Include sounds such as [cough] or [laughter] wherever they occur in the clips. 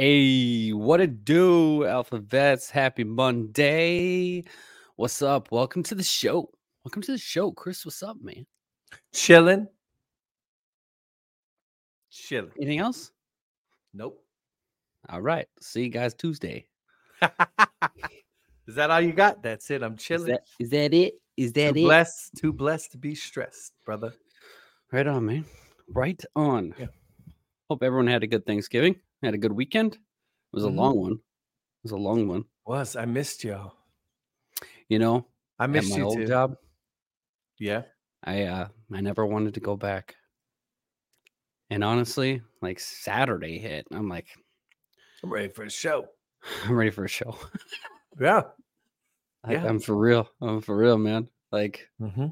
Hey, what it do, Alphavets? Happy Monday. What's up? Welcome to the show. Welcome to the show, Chris. What's up, man? Chilling. Chilling. Anything else? Nope. All right. See you guys Tuesday. [laughs] Is that all you got? That's it. I'm Is chilling. that, is that it? Is that too it? blessed. Too blessed to be stressed, brother. Right on, man. Right on. Yeah. Hope everyone had a good Thanksgiving. Had a good weekend. It was Mhm. a long one. It was a long one. Was I missed y'all? You know, I missed my you old too. job, Yeah. I uh I never wanted to go back. And honestly, like Saturday hit, I'm like, I'm ready for a show. [laughs] I'm ready for a show. Yeah. [laughs] I, Yeah. I'm for real. I'm for real, man. Like, Mm-hmm.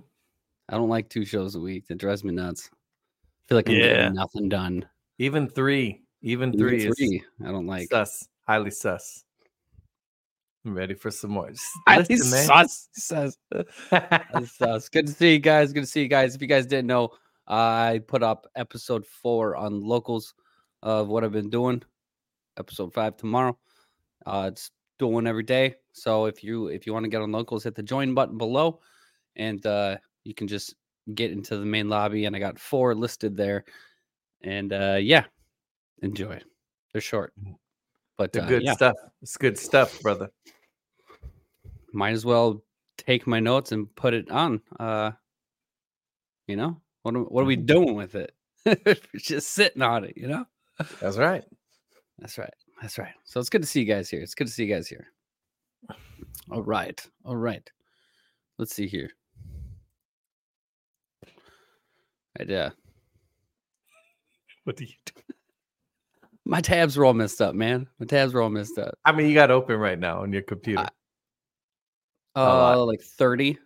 I don't like two shows a week. That drives me nuts. I feel like I'm Yeah. getting nothing done. Even three. Even Even three, three, I don't like. sus. Highly sus. I'm ready for some more. Just listen, sus, sus. [laughs] Sus. Good to see you guys. Good to see you guys. If you guys didn't know, I put up episode four on locals of what I've been doing. Episode five tomorrow. Uh, it's doing every day. So if you if you want to get on locals, hit the join button below, and uh, you can just get into the main lobby. And I got four listed there. And uh, yeah, enjoy. They're short, but The uh, good yeah, stuff. It's good stuff, brother. might as well take my notes and put it on. Uh, you know, what are, what are we doing with it? [laughs] Just sitting on it, you know. [laughs] That's right. That's right. That's right. So it's good to see you guys here. It's good to see you guys here. All right. All right. Let's see here. Right, yeah. What do you do? My tabs are all messed up, man. My tabs are all messed up. I mean, you got open right now on your computer. lot. Uh, like 30.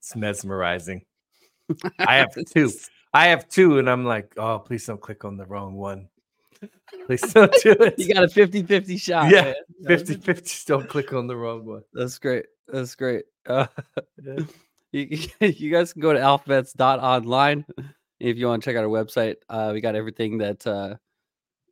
It's mesmerizing. [laughs] I have two. I have two, and I'm like, oh, please don't click on the wrong one. Please don't do [laughs] it. You got a 50 50 shot. Yeah, man. 50 50. Don't click on the wrong one. That's great. That's great. [laughs] Uh, you, you guys can go to alphavets.online if you want to check out our website. Uh, we got everything that uh,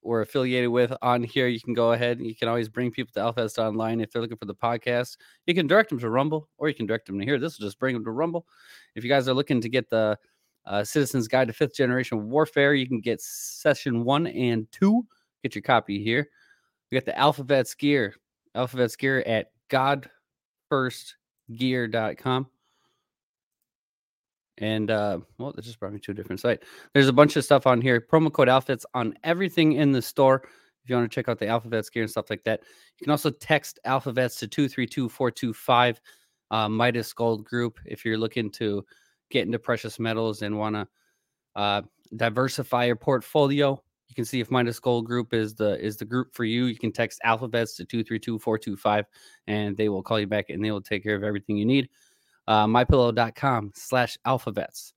we're affiliated with on here. You can go ahead. You can always bring people to alphavets.online if they're looking for the podcast. You can direct them to Rumble or you can direct them to here. This will just bring them to Rumble. If you guys are looking to get the uh, Citizens Guide to Fifth Generation Warfare, you can get session one and two. Get your copy here. We got the Alphavets gear. Alphavets gear at godfirstgear.com. And uh, well, that just brought me to a different site. There's a bunch of stuff on here. Promo code outfits on everything in the store. If you want to check out the Alphavets gear and stuff like that, you can also text Alphavets to 232 425 uh, Midas Gold Group if you're looking to get into precious metals and want to uh, diversify your portfolio. You can see if Midas Gold Group is the is the group for you. You can text Alphavets to 232425 and they will call you back and they will take care of everything you need uh, mypillow.com slash alphavets.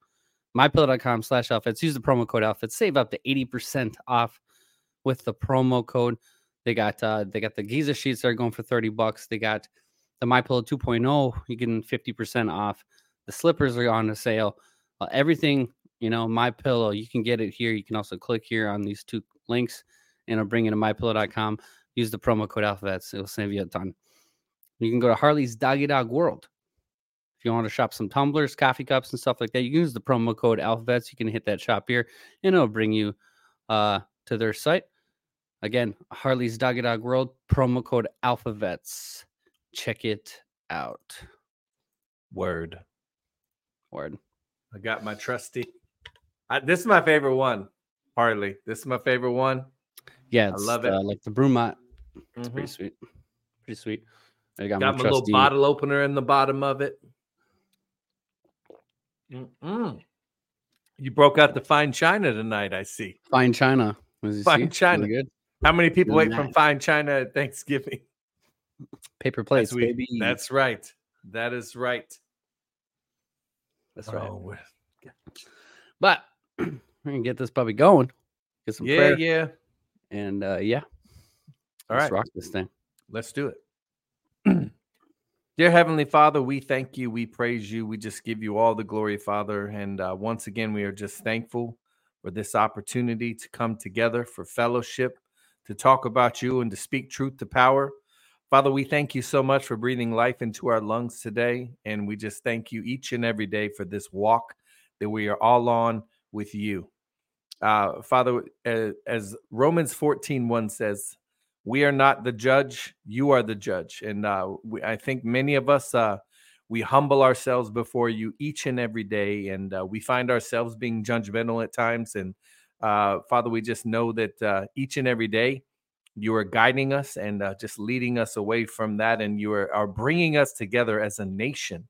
Mypillow.com slash alphavets. Use the promo code alphavets. Save up to 80% off with the promo code. They got uh they got the giza sheets that are going for 30 bucks. They got the mypillow 2.0 you're getting 50% off. The slippers are on the sale. Uh, everything you know my pillow you can get it here. You can also click here on these two links and it'll bring you to mypillow.com use the promo code alphavets. It'll save you a ton. You can go to harley's doggy dog world you want to shop some tumblers, coffee cups, and stuff like that, you can use the promo code alphavets. You can hit that shop here, and it'll bring you uh, to their site. Again, Harley's Doggy Dog World, promo code alphavets. Check it out. Word. Word. I got my trusty. I, this is my favorite one. Harley. This is my favorite one. Yeah, it's, love it. Uh, like the Brumont. It's Mhm. pretty sweet. Pretty sweet. I got, Got my my little trusty. bottle opener in the bottom of it. Mm-mm. You broke out the fine china tonight, I see. Fine China. Fine China. Good. How many people Doing wait from fine china at Thanksgiving? Paper [laughs] plates, That's, we- baby. that's right. That is right. That's right. Oh, we're- But [clears throat] we're gonna get this puppy going. Get some yeah, prayer, yeah. and uh, yeah, All let's right. rock this thing. Let's do it. Dear Heavenly Father, we thank you. We praise you. We just give you all the glory, Father. And uh, once again, we are just thankful for this opportunity to come together for fellowship, to talk about you and to speak truth to power. Father, we thank you so much for breathing life into our lungs today. And we just thank you each and every day for this walk that we are all on with you. Uh, Father, as Romans 14 1 says, we are not the judge, you are the judge. And uh, we, I think many of us, uh, we humble ourselves before you each and every day. And uh, we find ourselves being judgmental at times. And uh, Father, we just know that uh, each and every day you are guiding us and uh, just leading us away from that. And you are, are bringing us together as a nation.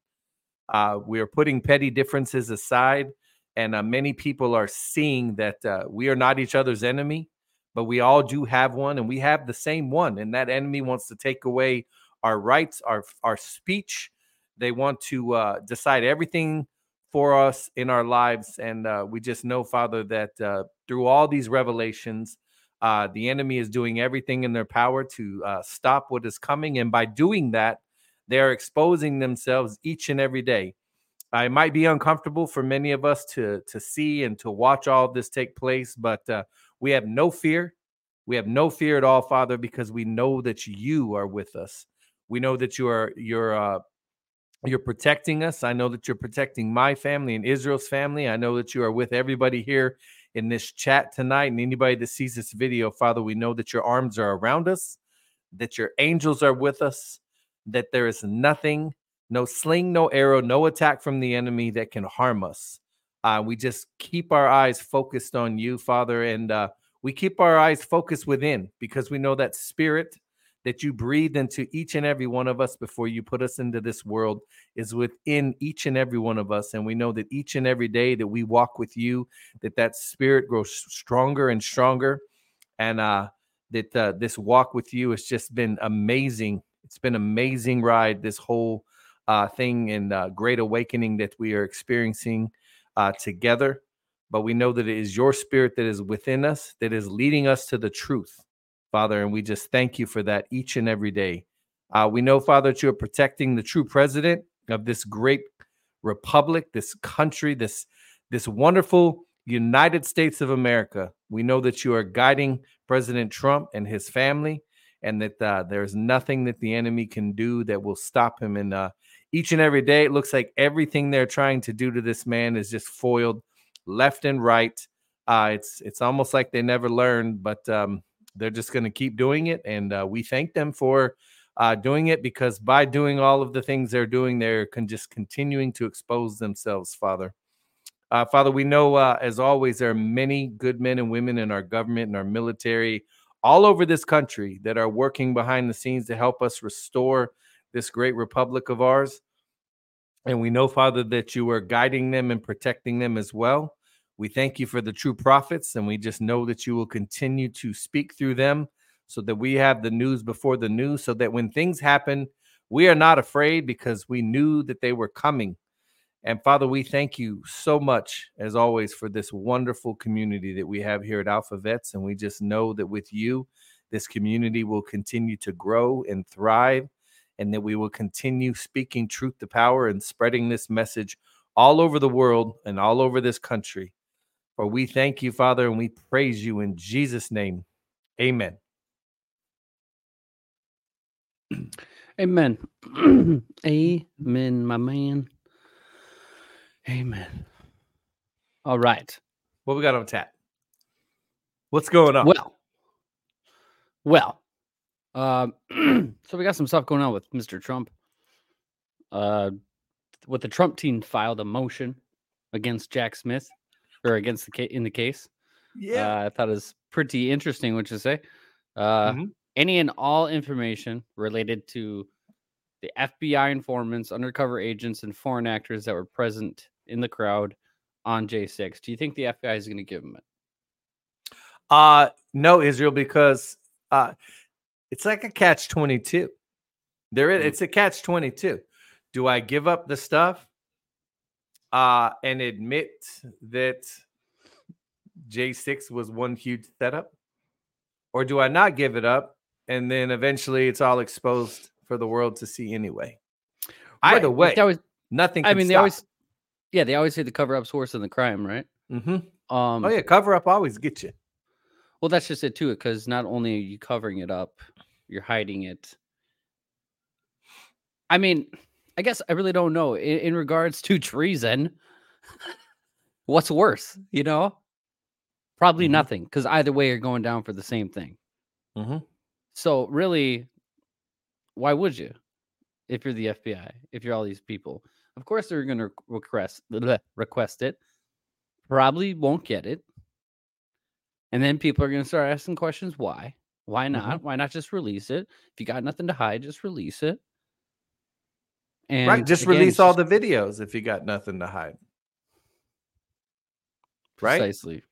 we are putting petty differences aside and many people are seeing that we are not each other's enemy but we all do have one and we have the same one and that enemy wants to take away our rights our our speech they want to uh, decide everything for us in our lives and uh, we just know father that uh, through all these revelations uh, the enemy is doing everything in their power to stop what is coming and by doing that they are exposing themselves each and every day uh, it might be uncomfortable for many of us to to see and to watch all this take place, but uh, we have no fear. We have no fear at all, Father, because we know that you are with us. We know that you are you're uh, you're protecting us. I know that you're protecting my family and Israel's family. I know that you are with everybody here in this chat tonight and anybody that sees this video, Father. We know that your arms are around us, that your angels are with us, that there is nothing no sling, no arrow, no attack from the enemy that can harm us. Uh, we just keep our eyes focused on you, Father, and uh, we keep our eyes focused within because we know that spirit that you breathed into each and every one of us before you put us into this world is within each and every one of us. And we know that each and every day that we walk with you that that spirit grows stronger and stronger. And uh that uh, this walk with you has just been amazing. It's been an amazing ride this whole uh, thing and uh, great awakening that we are experiencing uh, together. But we know that it is your spirit that is within us, that is leading us to the truth, Father. And we just thank you for that each and every day. Uh, we know, Father, that you are protecting the true president of this great republic, this country, this this wonderful United States of America. We know that you are guiding President Trump and his family, and that uh, there's nothing that the enemy can do that will stop him. And uh, each and every day. It looks like everything they're trying to do to this man is just foiled left and right. Uh, it's it's almost like they never learned, but um, they're just going to keep doing it, and uh, we thank them for uh, doing it because by doing all of the things they're doing, they're con- just continuing to expose themselves, Father. Uh, Father, we know uh, as always there are many good men and women in our government and our military all over this country that are working behind the scenes to help us restore this great republic of ours. And we know, Father, that you are guiding them and protecting them as well. We thank you for the true prophets, and we just know that you will continue to speak through them so that we have the news before the news, so that when things happen, we are not afraid because we knew that they were coming. And Father, we thank you so much, as always, for this wonderful community that we have here at Alpha Vets. And we just know that with you, this community will continue to grow and thrive and that we will continue speaking truth to power and spreading this message all over the world and all over this country. For we thank you, Father, and we praise you in Jesus' name. Amen. Amen. [clears throat] Amen, my man. Amen. All right. What we got on tap? What's going on? Well, well, uh, [clears throat] so we got some stuff going on with Mr. Trump. Uh, with the Trump team filed a motion against Jack Smith or against the case in the case. Yeah, uh, I thought it was pretty interesting. What you say? Uh, mm-hmm. Any and all information related to the FBI informants, undercover agents, and foreign actors that were present in the crowd on J6. Do you think the FBI is going to give them it? Uh no, Israel, because uh it's like a catch 22. There is, mm. it's a catch 22. Do I give up the stuff uh, and admit that J6 was one huge setup? Or do I not give it up and then eventually it's all exposed for the world to see anyway? Either way, that was, nothing. I mean, they always, yeah, they always say the cover up's worse than the crime, right? Mm-hmm. Um, oh yeah, cover up always get you. Well, that's just it too, because not only are you covering it up, you're hiding it. I mean, I guess I really don't know in, in regards to treason. what's worse, you know? Probably Mhm. nothing, because either way, you're going down for the same thing. Mhm. So really, why would you? If you're the FBI, if you're all these people, of course they're going to request [laughs] bleh, request it. Probably won't get it, and then people are going to start asking questions. Why? Why not? Why not just release it? If you got nothing to hide, just release it. And right. Just again, release all just the videos if you got nothing to hide. right? precisely.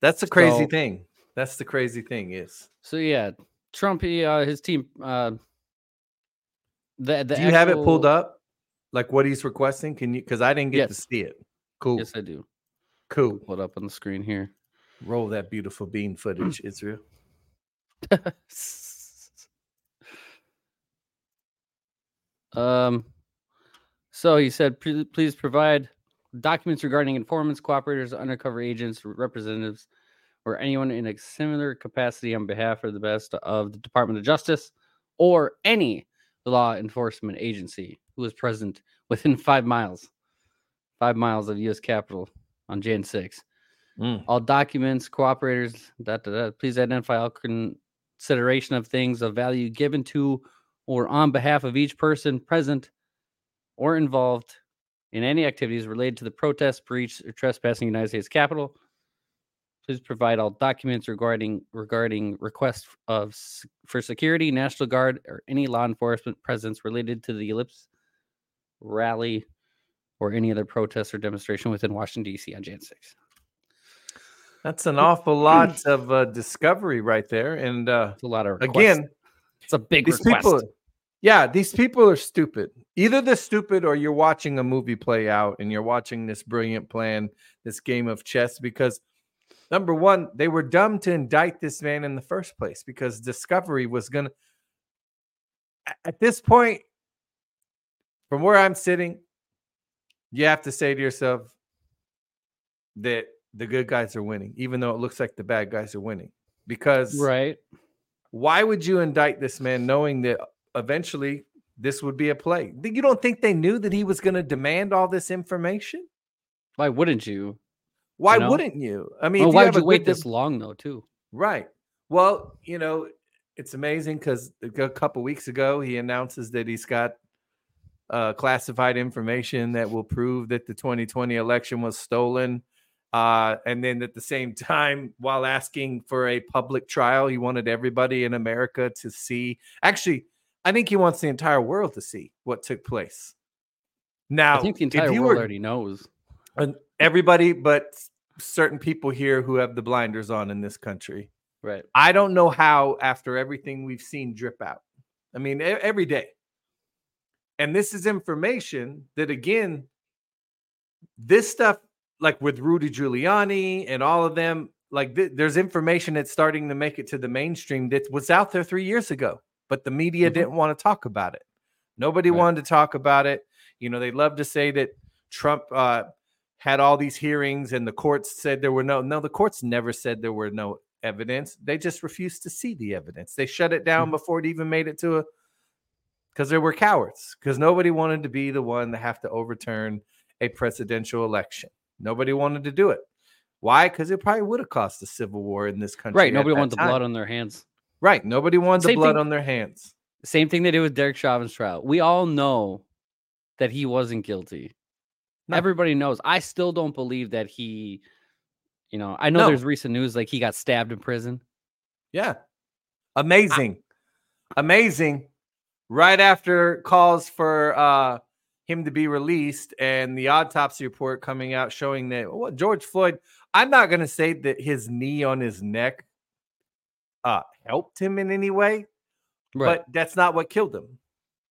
That's the crazy So- thing. That's the crazy thing is. So yeah, Trump, he, uh, his team. Uh, the, the Do you have it pulled up? Like what he's requesting? Can you? Because I didn't get to see it. Cool. Yes, I do. Cool. Pull it up on the screen here. Roll that beautiful bean footage, Israel. [laughs] um, so he said, please provide documents regarding informants, cooperators, undercover agents, representatives, or anyone in a similar capacity on behalf of the best of the Department of Justice or any law enforcement agency who is present within five miles, five miles of U.S. Capitol on Jan 6. Mm. All documents, cooperators, da, da, da, please identify all consideration of things of value given to or on behalf of each person present or involved in any activities related to the protest, breach, or trespassing United States Capitol. Please provide all documents regarding regarding requests of for security, National Guard, or any law enforcement presence related to the ellipse rally or any other protest or demonstration within Washington D.C. on Jan 6. That's an awful lot of uh, discovery right there. And uh, It's a lot of requests. again, it's a big these request. people, yeah, these people are stupid. Either they're stupid or you're watching a movie play out and you're watching this brilliant plan, this game of chess. Because number one, they were dumb to indict this man in the first place because Discovery was gonna. At this point, from where I'm sitting, you have to say to yourself that the good guys are winning, even though it looks like the bad guys are winning. Because right. why would you indict this man knowing that eventually this would be a play? You don't think they knew that he was going to demand all this information? Why wouldn't you? Why know? wouldn't you? I mean, Well, why would you wait this de- long though? Too. Right. Well, you know, it's amazing because a couple weeks ago he announces that he's got uh, classified information that will prove that the 2020 election was stolen. Uh, and then at the same [laughs] time, while asking for a public trial, he wanted everybody in America to see. Actually, I think he wants the entire world to see what took place. Now, I think the entire world were- already knows. everybody but certain people here who have the blinders on in this country. Right. I don't know how, after everything we've seen drip out, I mean, every day. And this is information that, again, this stuff, like with Rudy Giuliani and all of them, like th- there's information that's starting to make it to the mainstream that was out there three years ago, but the media Mhm. didn't want to talk about it. Nobody Right. wanted to talk about it. You know, they love to say that Trump uh, had all these hearings and the courts said there were no, no, the courts never said there were no evidence. They just refused to see the evidence. They shut it down Mhm. before it even made it to a, because they were cowards, because nobody wanted to be the one to have to overturn a presidential election. Nobody wanted to do it. Why? Because it probably would have cost a civil war in this country. Right. Nobody wanted the blood on their hands. Right. Nobody wanted the blood thing- on their hands. Same thing they did with Derek Chauvin's trial. We all know that he wasn't guilty. No. Everybody knows. I still don't believe that he, you know, I know No. there's recent news like he got stabbed in prison. Yeah. Amazing. Amazing. Right after calls for uh him to be released and the autopsy report coming out showing that well, George Floyd, I'm not going to say that his knee on his neck uh helped him in any way, right. but that's not what killed him.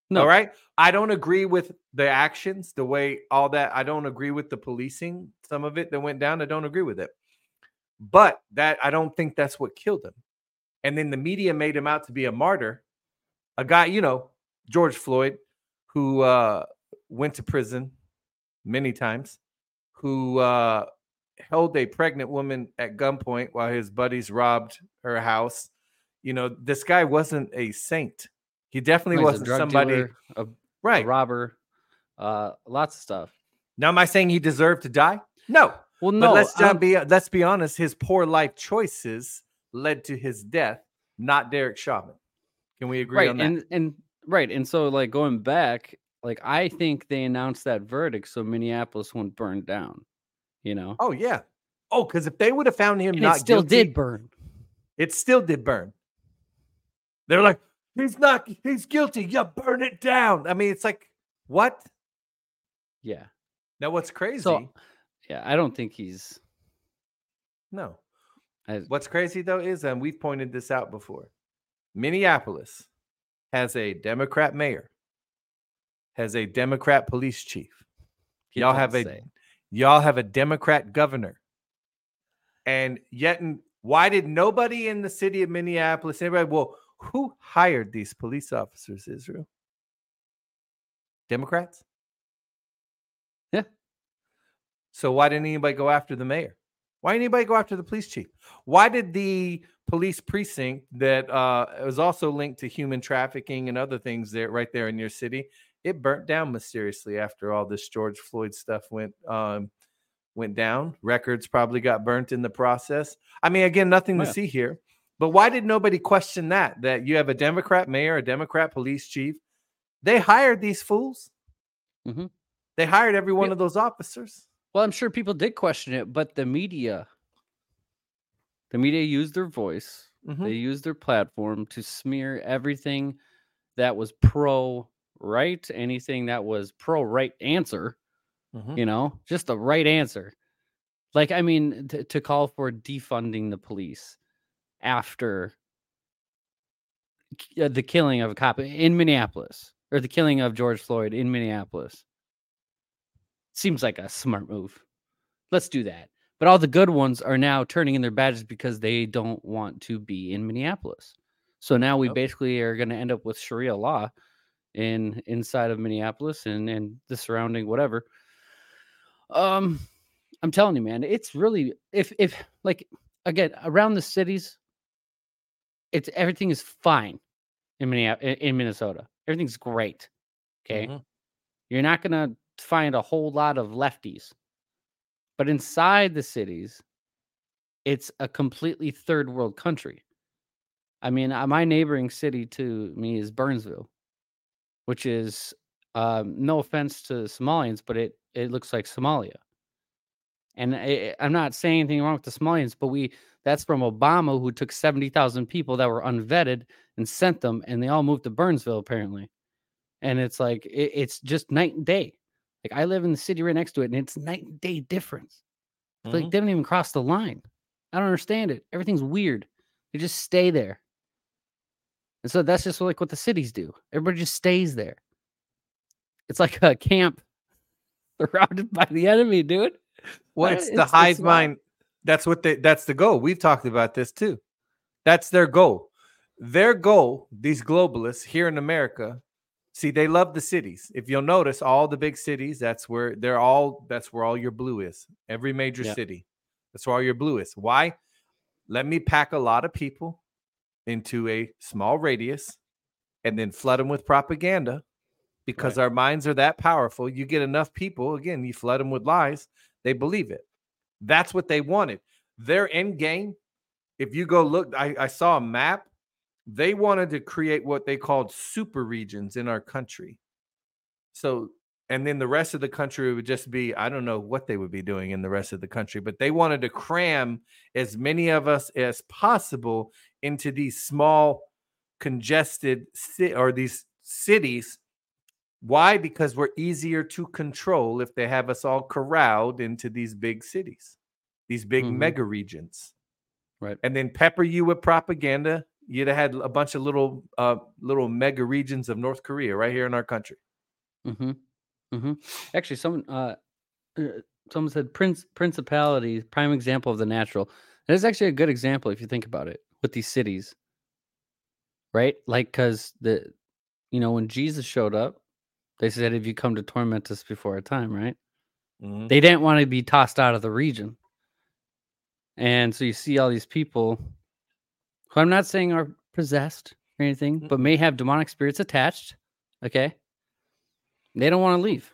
no, All right. I don't agree with the actions, the way all that. I don't agree with the policing, some of it that went down. I don't agree with it. But that I don't think that's what killed him. And then the media made him out to be a martyr. A guy, you know, George Floyd, who uh went to prison many times, who uh held a pregnant woman at gunpoint while his buddies robbed her house. You know, this guy wasn't a saint. He definitely a wasn't somebody dealer, a, a right. robber, uh, lots of stuff. Now, am I saying he deserved to die? No. Well, But no, let's I not be let's be honest. His poor life choices led to his death, not Derek Chauvin. Can we agree right, on that? and and right, and so like going back, like I think they announced that verdict so Minneapolis won't burn down. You know, oh yeah. Oh, because if they would have found him and not it still guilty, did burn. it still did burn. They're like, he's not, he's guilty. Yeah, burn it down. I mean, it's like, what? Yeah, Now, what's crazy? So- yeah. I don't think he's. no. I, What's crazy though is, and we've pointed this out before, Minneapolis has a Democrat mayor, has a Democrat police chief. Y'all have a say. Y'all have a Democrat governor. And yet why did nobody in the city of Minneapolis, anybody, well, who hired these police officers, Israel? Democrats? Yeah. So why didn't anybody go after the mayor? Why didn't anybody go after the police chief? Why did the police precinct that uh, was also linked to human trafficking and other things there right there in your city? It burnt down mysteriously after all this George Floyd stuff went um, went down. Records probably got burnt in the process. I mean, again, nothing to yeah. see here. But why did nobody question that? That you have a Democrat mayor, a Democrat police chief. They hired these fools. Mhm. They hired every one Yeah. of those officers. Well, I'm sure people did question it, but the media, the media used their voice, Mhm. they used their platform to smear everything that was pro right, anything that was pro right answer, Mhm. you know, just the right answer. Like, I mean, to, to call for defunding the police after k- uh, the killing of a cop in Minneapolis or the killing of George Floyd in Minneapolis seems like a smart move. Let's do that. But all the good ones are now turning in their badges because they don't want to be in Minneapolis. So now we Yep. basically are going to end up with Sharia law in inside of Minneapolis and and the surrounding whatever. Um, I'm telling you, man, it's really if if like again around the cities, it's everything is fine in Minneapolis in Minnesota. Everything's great. Okay, Mhm. you're not gonna find a whole lot of lefties, but inside the cities, it's a completely third world country. I mean, uh, my neighboring city to me is Burnsville, which is um, no offense to Somalians, but it it looks like Somalia. And I, I'm not saying anything wrong with the Somalians, but we that's from Obama who took seventy thousand people that were unvetted and sent them, and they all moved to Burnsville apparently. And it's like it, it's just night and day. Like I live in the city right next to it, and it's night and day difference. It's Like they don't even cross the line. I don't understand it. Everything's weird. They just stay there. And so that's just like what the cities do. Everybody just stays there. It's like a camp [laughs] surrounded by the enemy, dude. Well, Uh, it's the it's- hive it's wild. mind. That's what they. That's the goal. We've talked about this too. That's their goal. Their goal. These globalists here in America. See, they love the cities. If you'll notice, all the big cities. That's where they're all. That's where all your blue is. Every major Yeah. city. That's where all your blue is. Why? Let me pack a lot of people into a small radius, and then flood them with propaganda. Because our minds are that powerful. You get enough people, again, you flood them with lies, they believe it. That's what they wanted. Their end game, if you go look, I, I saw a map. They wanted to create what they called super regions in our country. So, and then the rest of the country would just be, I don't know what they would be doing in the rest of the country, but they wanted to cram as many of us as possible into these small, congested ci- or these cities why? Because we're easier to control if they have us all corralled into these big cities, these big Mhm. mega regions. Right. And then pepper you with propaganda. You'd have had a bunch of little uh little mega regions of North Korea right here in our country. Mm-hmm. Mm-hmm. Actually, someone uh, uh, someone said prince principality prime example of the natural. And it's actually a good example if you think about it with these cities, right? Like because the you know when Jesus showed up, they said, "If you come to torment us before our time," right? Mhm. They didn't want to be tossed out of the region, And so you see all these people who I'm not saying are possessed or anything, but may have demonic spirits attached. Okay. They don't want to leave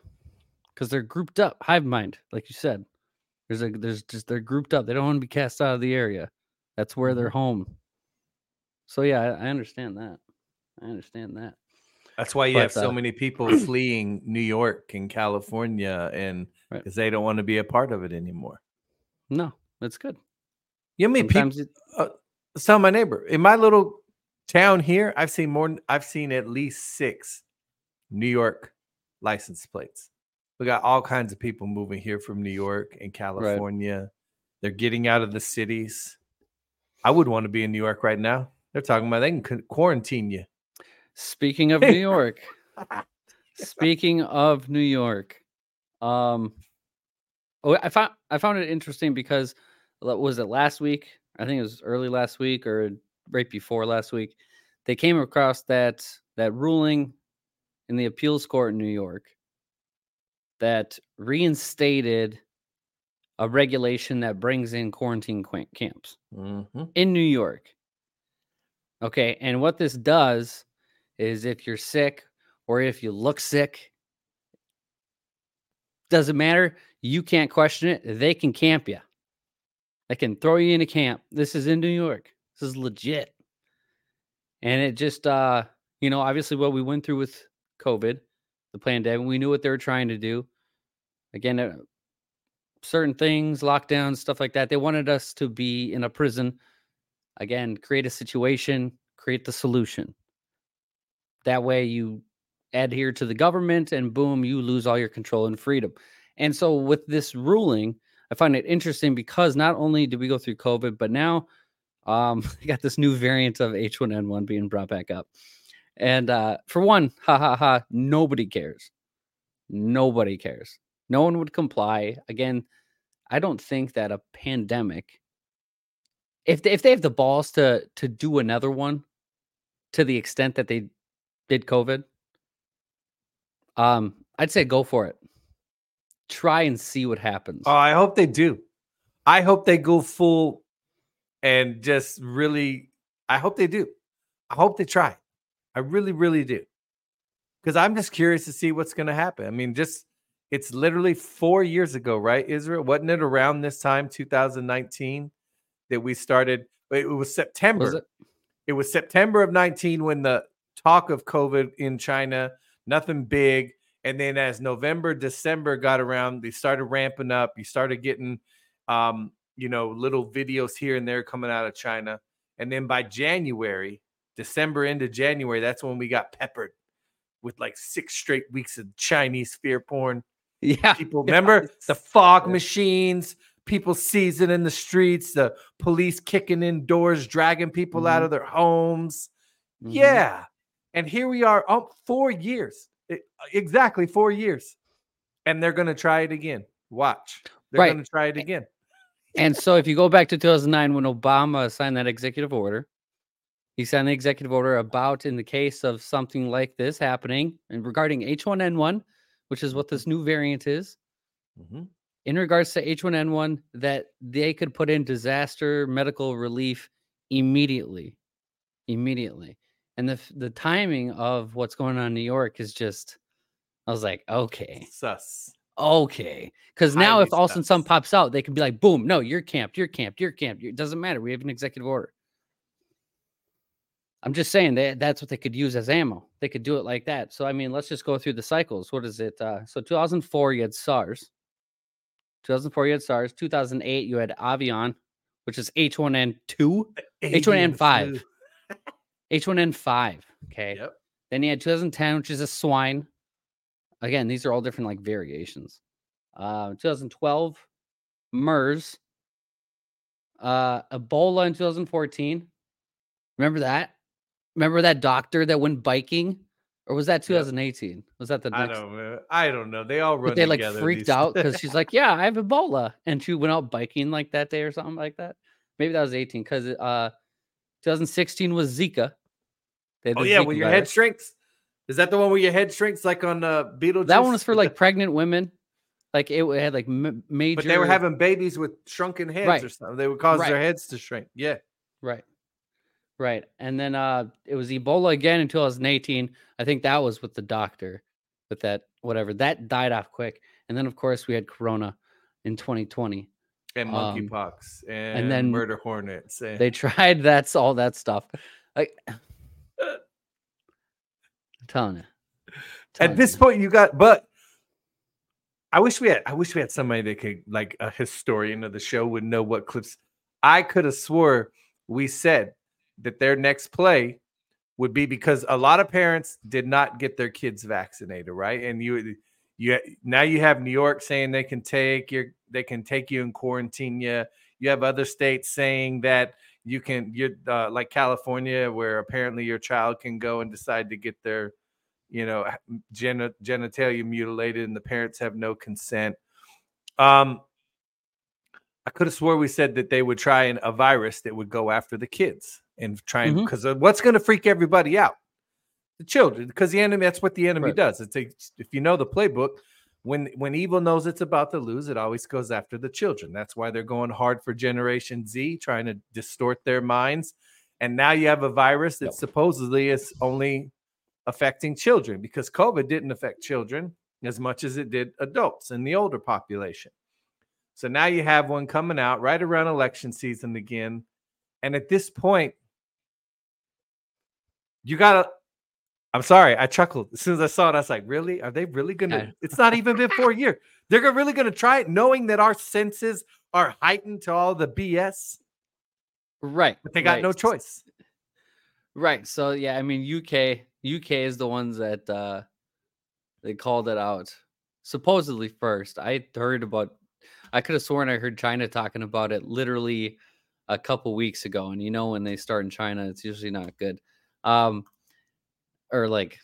because they're grouped up, hive mind, like you said. There's a there's just they're grouped up. They don't want to be cast out of the area. That's where they're home. So yeah, I, I understand that. I understand that. That's why you But, have so uh, many people [clears throat] fleeing New York and California, and Right. because they don't want to be a part of it anymore. No, that's good. You know, people. It, Let's tell my neighbor in my little town here. I've seen more. I've seen at least six New York license plates. We got all kinds of people moving here from New York and California. They're getting out of the cities. I would want to be in New York right now. They're talking about they can quarantine you. Speaking of New York, speaking of New York, um, oh, I found I found it interesting because was it last week? I think it was early last week or right before last week. They came across that that ruling in the appeals court in New York that reinstated a regulation that brings in quarantine qu- camps Mhm. in New York. Okay, and what this does is if you're sick or if you look sick, doesn't matter. You can't question it. They can camp you. They can throw you in a camp. This is in New York. This is legit. And it just uh, you know, obviously what we went through with COVID, the pandemic, we knew what they were trying to do. Again, uh, certain things, lockdowns, stuff like that. They wanted us to be in a prison again create a situation create the solution that way you adhere to the government and boom you lose all your control and freedom and so with this ruling i find it interesting because not only did we go through covid but now um [laughs] we got this new variant of h1n1 being brought back up and uh for one ha ha ha nobody cares nobody cares no one would comply again i don't think that a pandemic if they, if they have the balls to to do another one to the extent that they did covid um i'd say go for it try and see what happens Oh, I hope they do. I hope they go full and just really. I hope they do. I hope they try. I really, really do. Because I'm just curious to see what's going to happen. I mean, just it's literally four years ago, right? Israel, wasn't it around this time, 2019, that we started? It was September. was it it was September of 19 when the talk of COVID in China, nothing big. And then as November, December got around, they started ramping up. You started getting, um, you know, little videos here and there coming out of China. And then by January, December into January, that's when we got peppered with like six straight weeks of Chinese fear porn. yeah People [laughs] remember the fog machines, people seizing in the streets, the police kicking in doors, dragging people out Mhm. of their homes. Mhm. Yeah. And here we are, oh, four years. E- exactly four years. And they're going to try it again. Watch. They're Right. going to try it again. and so if you go back to 2009 when obama signed that executive order he signed the executive order about in the case of something like this happening and regarding h1n1 which is what this new variant is Mhm. in regards to H1N1 that they could put in disaster medical relief immediately. Immediately. And the the timing of what's going on in New York is just I was like, okay. Sus. Okay. Cuz now Highly if all of a sudden something pops out, they can be like, boom, no, you're camped, you're camped, you're camped. It doesn't matter. We have an executive order. I'm just saying that that's what they could use as ammo. They could do it like that. So I mean, let's just go through the cycles. What is it? Uh, so 2004 you had SARS. 2004 you had SARS. 2008 you had Avian, which is H1N2, H1N5. H1N5. Okay. Yep. Then you had 2010, which is a swine. Again, these are all different like variations. Uh, 2012, MERS. Uh, Ebola in 2014. Remember that? Remember that doctor that went biking, or was that 2018? Was that the I don't know. I don't know. They all run But they like together, freaked out because [laughs] she's like, "Yeah, I have Ebola," and she went out biking like that day or something like that. Maybe that was 18 because uh, 2016 was Zika. Oh yeah, Zika when your head shrinks. Is that the one where your head shrinks like on uh, Beetlejuice? That one was for like pregnant women. Like it had like major. But they were having babies with shrunken heads Right. or something. They would cause their heads to shrink. Yeah. Right. Right. And then uh it was Ebola again in 2018. I think that was with the doctor with that whatever. That died off quick. And then of course we had corona in 2020. And Um, monkeypox and, then murder hornets. And They [laughs] tried that's all that stuff. Like I'm telling you. at Telling this you. point you got but I wish we had I wish we had somebody that could like a historian of the show would know what clips I could have swore we said that their next play would be because a lot of parents did not get their kids vaccinated, right? And you you now you have New York saying they can take your they can take you and quarantine you. You have other states saying that you can you're uh, like California where apparently your child can go and decide to get their you know gen- genitalia mutilated and the parents have no consent. Um I could have swore we said that they would try and a virus that would go after the kids and try and Mhm. because what's going to freak everybody out? The children, because the enemy that's what the enemy Right. does. It's a, if you know the playbook, when when evil knows it's about to lose, it always goes after the children. That's why they're going hard for Generation Z, trying to distort their minds. And now you have a virus that Yep. supposedly is only affecting children because COVID didn't affect children as much as it did adults and the older population. So now you have one coming out right around election season again. And at this point, you gotta. I'm sorry, I chuckled as soon as I saw it. I was like, "Really? Are they really gonna?" It's not even been four years. They're really gonna try it, knowing that our senses are heightened to all the BS, Right. but they got right. no choice. Right. So yeah, I mean UK UK is the ones that uh they called it out supposedly first. I heard about I could have sworn I heard China talking about it literally a couple weeks ago. And you know when they start in China, it's usually not good. Um or like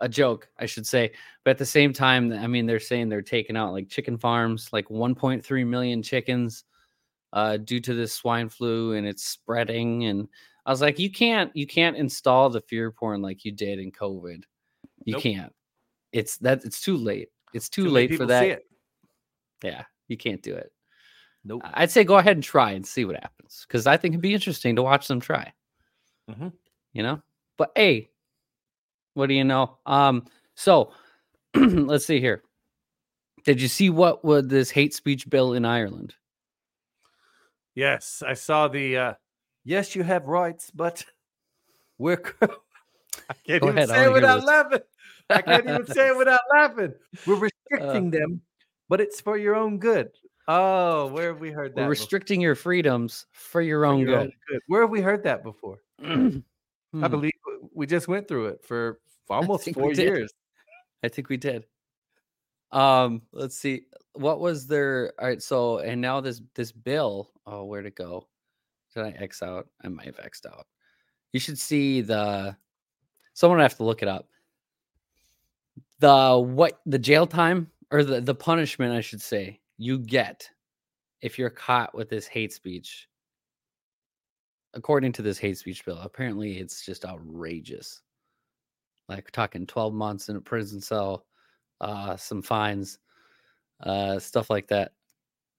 a joke, I should say. But at the same time, I mean they're saying they're taking out like chicken farms, like 1.3 million chickens uh due to this swine flu and it's spreading and I was like, you can't, you can't install the fear porn like you did in COVID. You Nope. can't. It's that. It's too late. It's too, Too late for that. Yeah, you can't do it. Nope. I'd say go ahead and try and see what happens because I think it'd be interesting to watch them try. Mhm. You know, but hey, what do you know? Um, so [clears throat] let's see here. Did you see what would this hate speech bill in Ireland? Yes, I saw the. uh Yes, you have rights, but [laughs] we're. [laughs] I can't Go even ahead, say it without this. laughing. I can't even say it [laughs] without laughing. We're Uh, restricting them, but it's for your own good. Oh, where have we heard that? We're before? restricting your freedoms for your For own your good. good. Where have we heard that before? [clears throat] I Hmm. believe we just went through it for almost four years. I think we did. Um, let's see. What was their all right? So and now this this bill. Oh, where to go? Did I X out? I might have X'd out. You should see the someone have to look it up. The what the jail time or the, the punishment, I should say, you get if you're caught with this hate speech. According to this hate speech bill, apparently it's just outrageous. Like talking 12 months in a prison cell, uh, some fines, uh, stuff like that.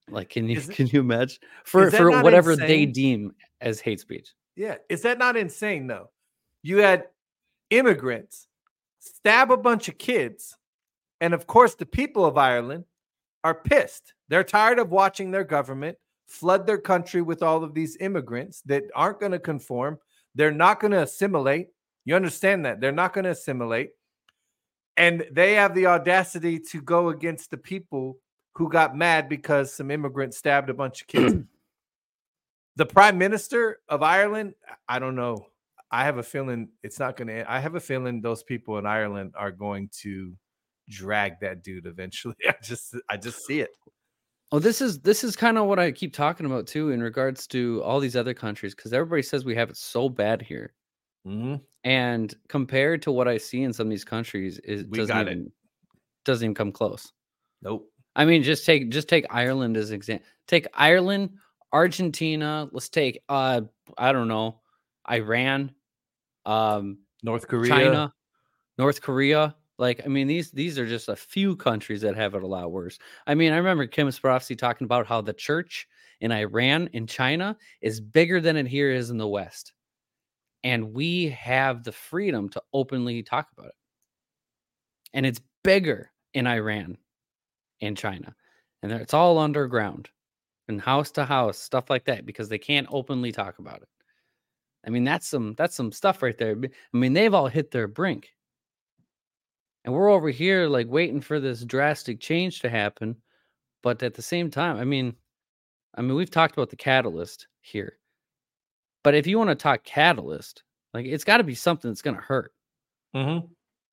Like, can you [laughs] it- can you imagine for for whatever they deem as hate speech? Yeah, is that not insane though? You had immigrants stab a bunch of kids, and of course, the people of Ireland are pissed. They're tired of watching their government flood their country with all of these immigrants that aren't going to conform. They're not going to assimilate. You understand that? They're not going to assimilate. And they have the audacity to go against the people who got mad because some immigrants stabbed a bunch of kids. [clears throat] the prime minister of Ireland, I don't know. I have a feeling it's not going to. I have a feeling those people in Ireland are going to drag that dude eventually. [laughs] I just, I just see it. Oh, this is this is kind of what I keep talking about too in regards to all these other countries because everybody says we have it so bad here, Mhm. and compared to what I see in some of these countries, it We doesn't got it. even doesn't even come close. Nope. I mean, just take just take Ireland as an example. Take Ireland, Argentina. Let's take uh I don't know, Iran, um, North Korea. China, North Korea. Like, I mean, these these are just a few countries that have it a lot worse. I mean, I remember Kim Swarovski talking about how the church in Iran in China is bigger than it here is in the West. And we have the freedom to openly talk about it. And it's bigger in Iran and China. And it's all underground and house to house, stuff like that, because they can't openly talk about it. I mean, that's some that's some stuff right there. I mean, they've all hit their brink. And we're over here like waiting for this drastic change to happen. But at the same time, I mean, I mean, we've talked about the catalyst here. But if you want to talk catalyst, like it's got to be something that's going to hurt. Mm-hmm.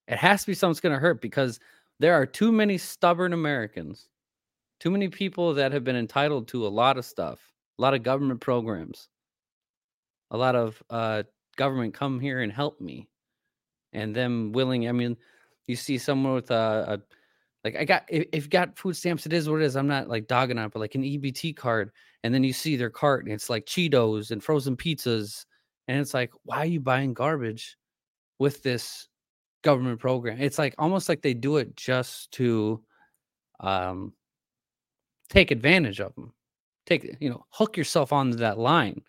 It has to be something that's going to hurt because there are too many stubborn Americans, too many people that have been entitled to a lot of stuff, a lot of government programs, a lot of uh, government come here and help me, and them willing. I mean, you see someone with a, a like I got if, if you got food stamps, it is what it is. I'm not like dogging on it, but like an EBT card, and then you see their cart and it's like Cheetos and frozen pizzas, and it's like, why are you buying garbage with this government program? It's like almost like they do it just to um take advantage of them. Take you know, hook yourself onto that line,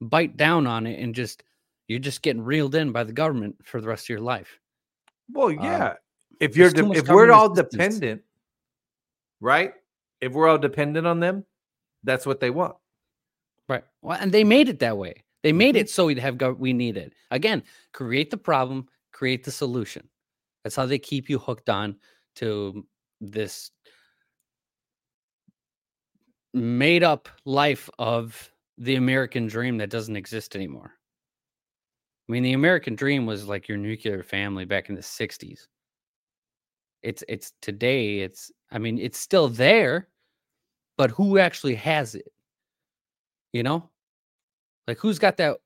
bite down on it, and just you're just getting reeled in by the government for the rest of your life. Well, Um, yeah. if you're de- if we're all dependent, right? If we're all dependent on them, that's what they want. Right. Well, and they made it that way. They made Mhm. it so we'd have we need it. Again, create the problem, create the solution. That's how they keep you hooked on to this made up life of the American dream that doesn't exist anymore. I mean, the American dream was like your nuclear family back in the 60s. It's it's today, it's I mean, it's still there, but who actually has it? You know? Like who's got that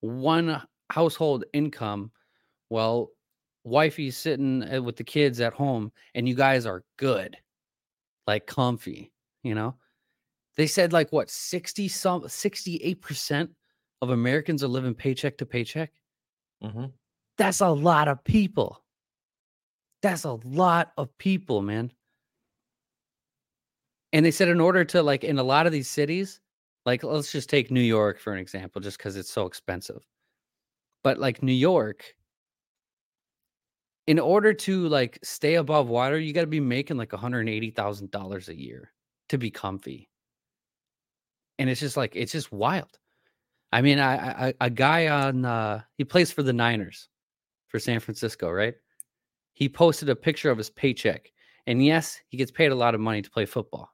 one household income? Well, wifey's sitting uh, with the kids at home and you guys are good. Like comfy, you know? They said like what 60 some 68% of Americans are living paycheck to paycheck. Mm-hmm. That's a lot of people. That's a lot of people, man. And they said in order to like in a lot of these cities, like let's just take New York for an example, just because it's so expensive. But like New York, in order to like stay above water, you got to be making like $180,000 a year to be comfy. And it's just like it's just wild. I mean, I, I a guy on uh he plays for the Niners for San Francisco, right? He posted a picture of his paycheck. And yes, he gets paid a lot of money to play football.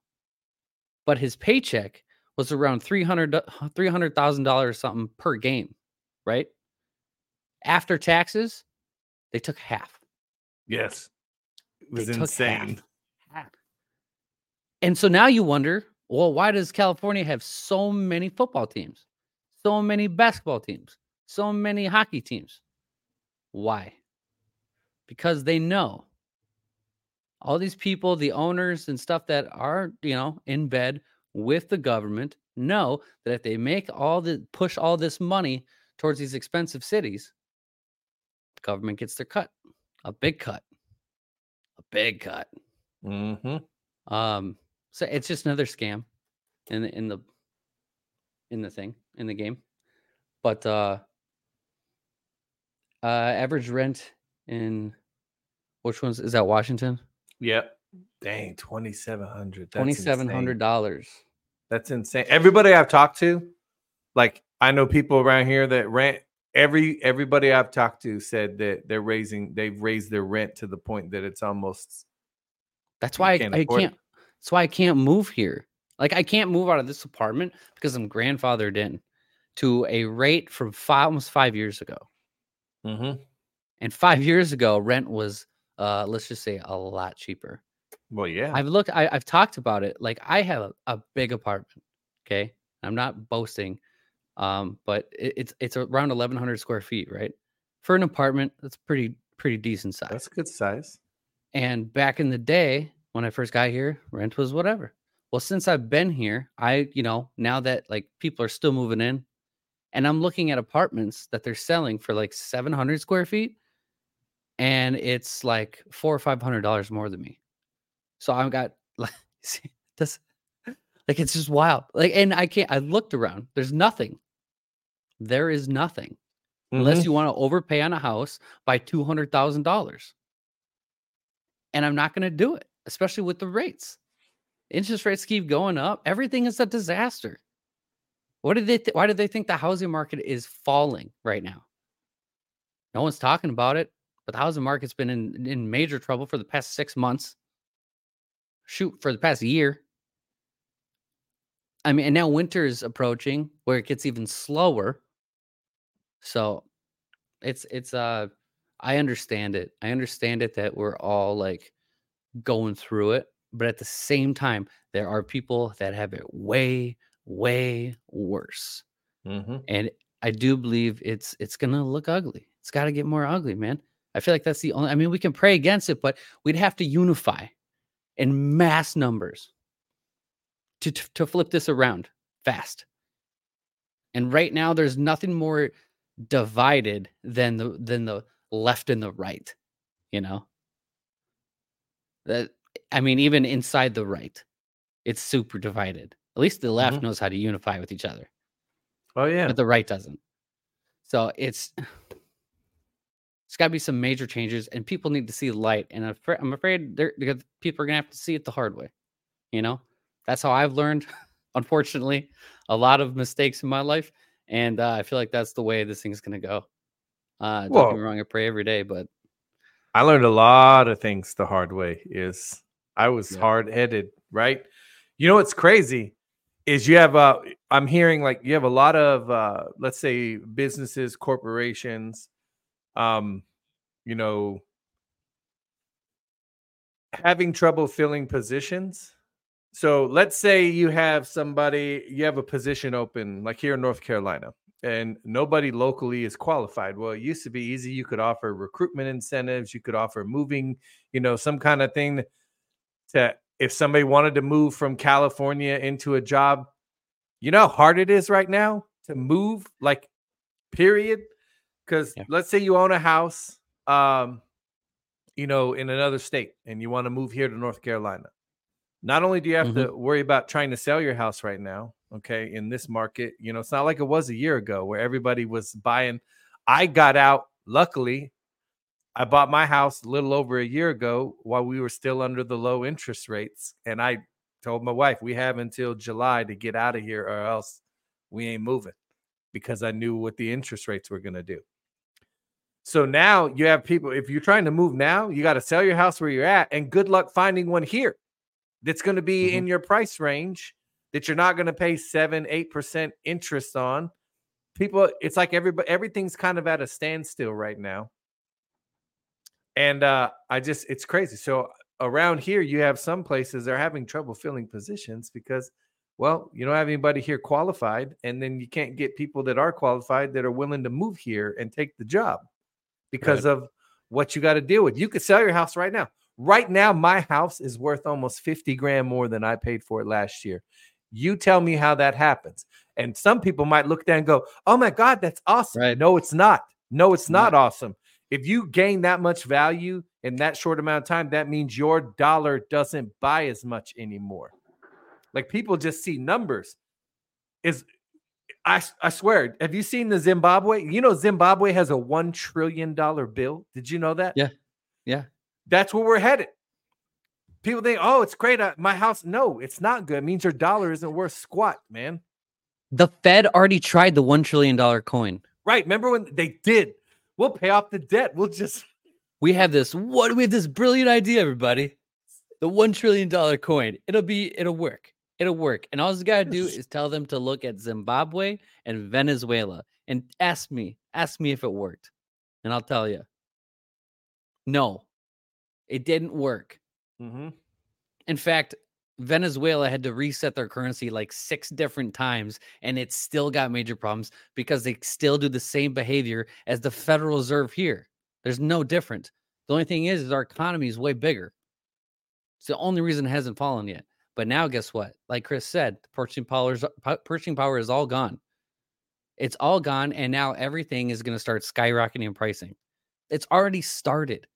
But his paycheck was around 300 $300,000 something per game, right? After taxes, they took half. Yes. It was half. insane. Half. And so now you wonder, well, why does California have so many football teams? So many basketball teams? So many hockey teams? Why? Because they know all these people, the owners and stuff that are, you know, in bed with the government know that if they make all the push all this money towards these expensive cities, the government gets their cut. A big cut. A big cut. Mm-hmm. Um, so it's just another scam in the in the in the thing in the game. But uh uh average rent in which ones is that Washington? Yep. Dang, twenty seven hundred. Twenty seven hundred dollars. That's insane. Everybody I've talked to, like I know people around here that rent. Every everybody I've talked to said that they're raising. They've raised their rent to the point that it's almost. That's why I, can't I afford it. can't that's why I can't move here. Like I can't move out of this apartment because I'm grandfathered in to a rate from five, almost five years ago. Mm-hmm. And five [laughs] years ago, rent was uh let's just say a lot cheaper. Well, yeah. I've looked, I, I've talked about it. Like I have a, a big apartment. Okay. I'm not boasting. Um, but it, it's it's around eleven hundred square feet, right? For an apartment, that's pretty pretty decent size. That's a good size. And back in the day, when I first got here, rent was whatever. Well, since I've been here, I, you know, now that like people are still moving in, and I'm looking at apartments that they're selling for like 700 square feet, and it's like four or five hundred dollars more than me. So I've got [laughs] like see, this like it's just wild. Like and I can't I looked around. There's nothing. There is nothing. Unless Mhm. you want to overpay on a house by two hundred thousand dollars. And I'm not gonna do it, especially with the rates. Interest rates keep going up. Everything is a disaster. What did they th- why do they think the housing market is falling right now? No one's talking about it, but the housing market's been in, in major trouble for the past six months. Shoot, for the past year. I mean, and now winter is approaching where it gets even slower. So it's it's uh I understand it. I understand it that we're all like going through it, but at the same time, there are people that have it way, way worse. Mhm. And I do believe it's it's gonna look ugly. It's got to get more ugly, man. I feel like that's the only. I mean, we can pray against it, but we'd have to unify in mass numbers to to, to flip this around fast. And right now, there's nothing more divided than the than the left and the right. You know. That I mean, even inside the right, it's super divided. At least the left Mhm. knows how to unify with each other Oh yeah. but the right doesn't. So it's [sighs] it's got to be some major changes, and people need to see light. And I'm afraid, I'm afraid they're, because people are gonna have to see it the hard way. You know, that's how I've learned. [laughs] Unfortunately, a lot of mistakes in my life, and uh, I feel like that's the way this thing's gonna go. Uh, don't get me wrong, I pray every day, but I learned a lot of things the hard way. Is I was Yeah. hard headed, right? You know what's crazy is you have uh I'm hearing like you have a lot of uh let's say businesses, corporations, um, you know, having trouble filling positions. So let's say you have somebody, you have a position open, like here in North Carolina, and nobody locally is qualified. Well, it used to be easy. You could offer recruitment incentives, you could offer moving, you know, some kind of thing to if somebody wanted to move from California into a job, you know how hard it is right now to move, like period. Because Yeah. let's say you own a house, um, you know, in another state and you want to move here to North Carolina. Not only do you have to worry about trying to sell your house right now, okay, in this market, you know, it's not like it was a year ago where everybody was buying. I got out, luckily. I bought my house a little over a year ago while we were still under the low interest rates. And I told my wife, we have until July to get out of here or else we ain't moving because I knew what the interest rates were going to do. So now you have people, if you're trying to move now, you got to sell your house where you're at and good luck finding one here that's going to be mm-hmm. in your price range that you're not going to pay seven, eight percent interest on. People, it's like everybody, everything's kind of at a standstill right now. And uh, I just, it's crazy. So around here, you have some places they're having trouble filling positions because, well, you don't have anybody here qualified, and then you can't get people that are qualified that are willing to move here and take the job because of what you got to deal with. You could sell your house right now. Right now, my house is worth almost 50 grand more than I paid for it last year. You tell me how that happens. And some people might look there and go, Oh my God, that's awesome. Right. No, it's not. No, it's not Not. awesome. If you gain that much value in that short amount of time, that means your dollar doesn't buy as much anymore. Like people just see numbers. Is I, I swear, have you seen the Zimbabwe? You know, Zimbabwe has a $1 trillion bill. Did you know that? Yeah. Yeah. That's where we're headed. People think, oh, it's great. uh, My house. No, it's not good. It means your dollar isn't worth squat, man. the Fed already tried the one trillion dollar coin. Right. Remember when they did? We'll pay off the debt. We'll just We have this what we have this brilliant idea, everybody. The one trillion dollar coin. It'll be it'll work. It'll work. And all you gotta do [laughs] is tell them to look at Zimbabwe and Venezuela and ask me, ask me if it worked. And I'll tell you. No, it didn't work. Mhm. In fact, Venezuela had to reset their currency like six different times, and it still got major problems because they still do the same behavior as the Federal Reserve here. There's no difference. The only thing is, is our economy is way bigger. It's the only reason it hasn't fallen yet. But now, guess what? Like Chris said, purchasing power is, purchasing power is all gone. It's all gone, and now everything is going to start skyrocketing in pricing It's already started.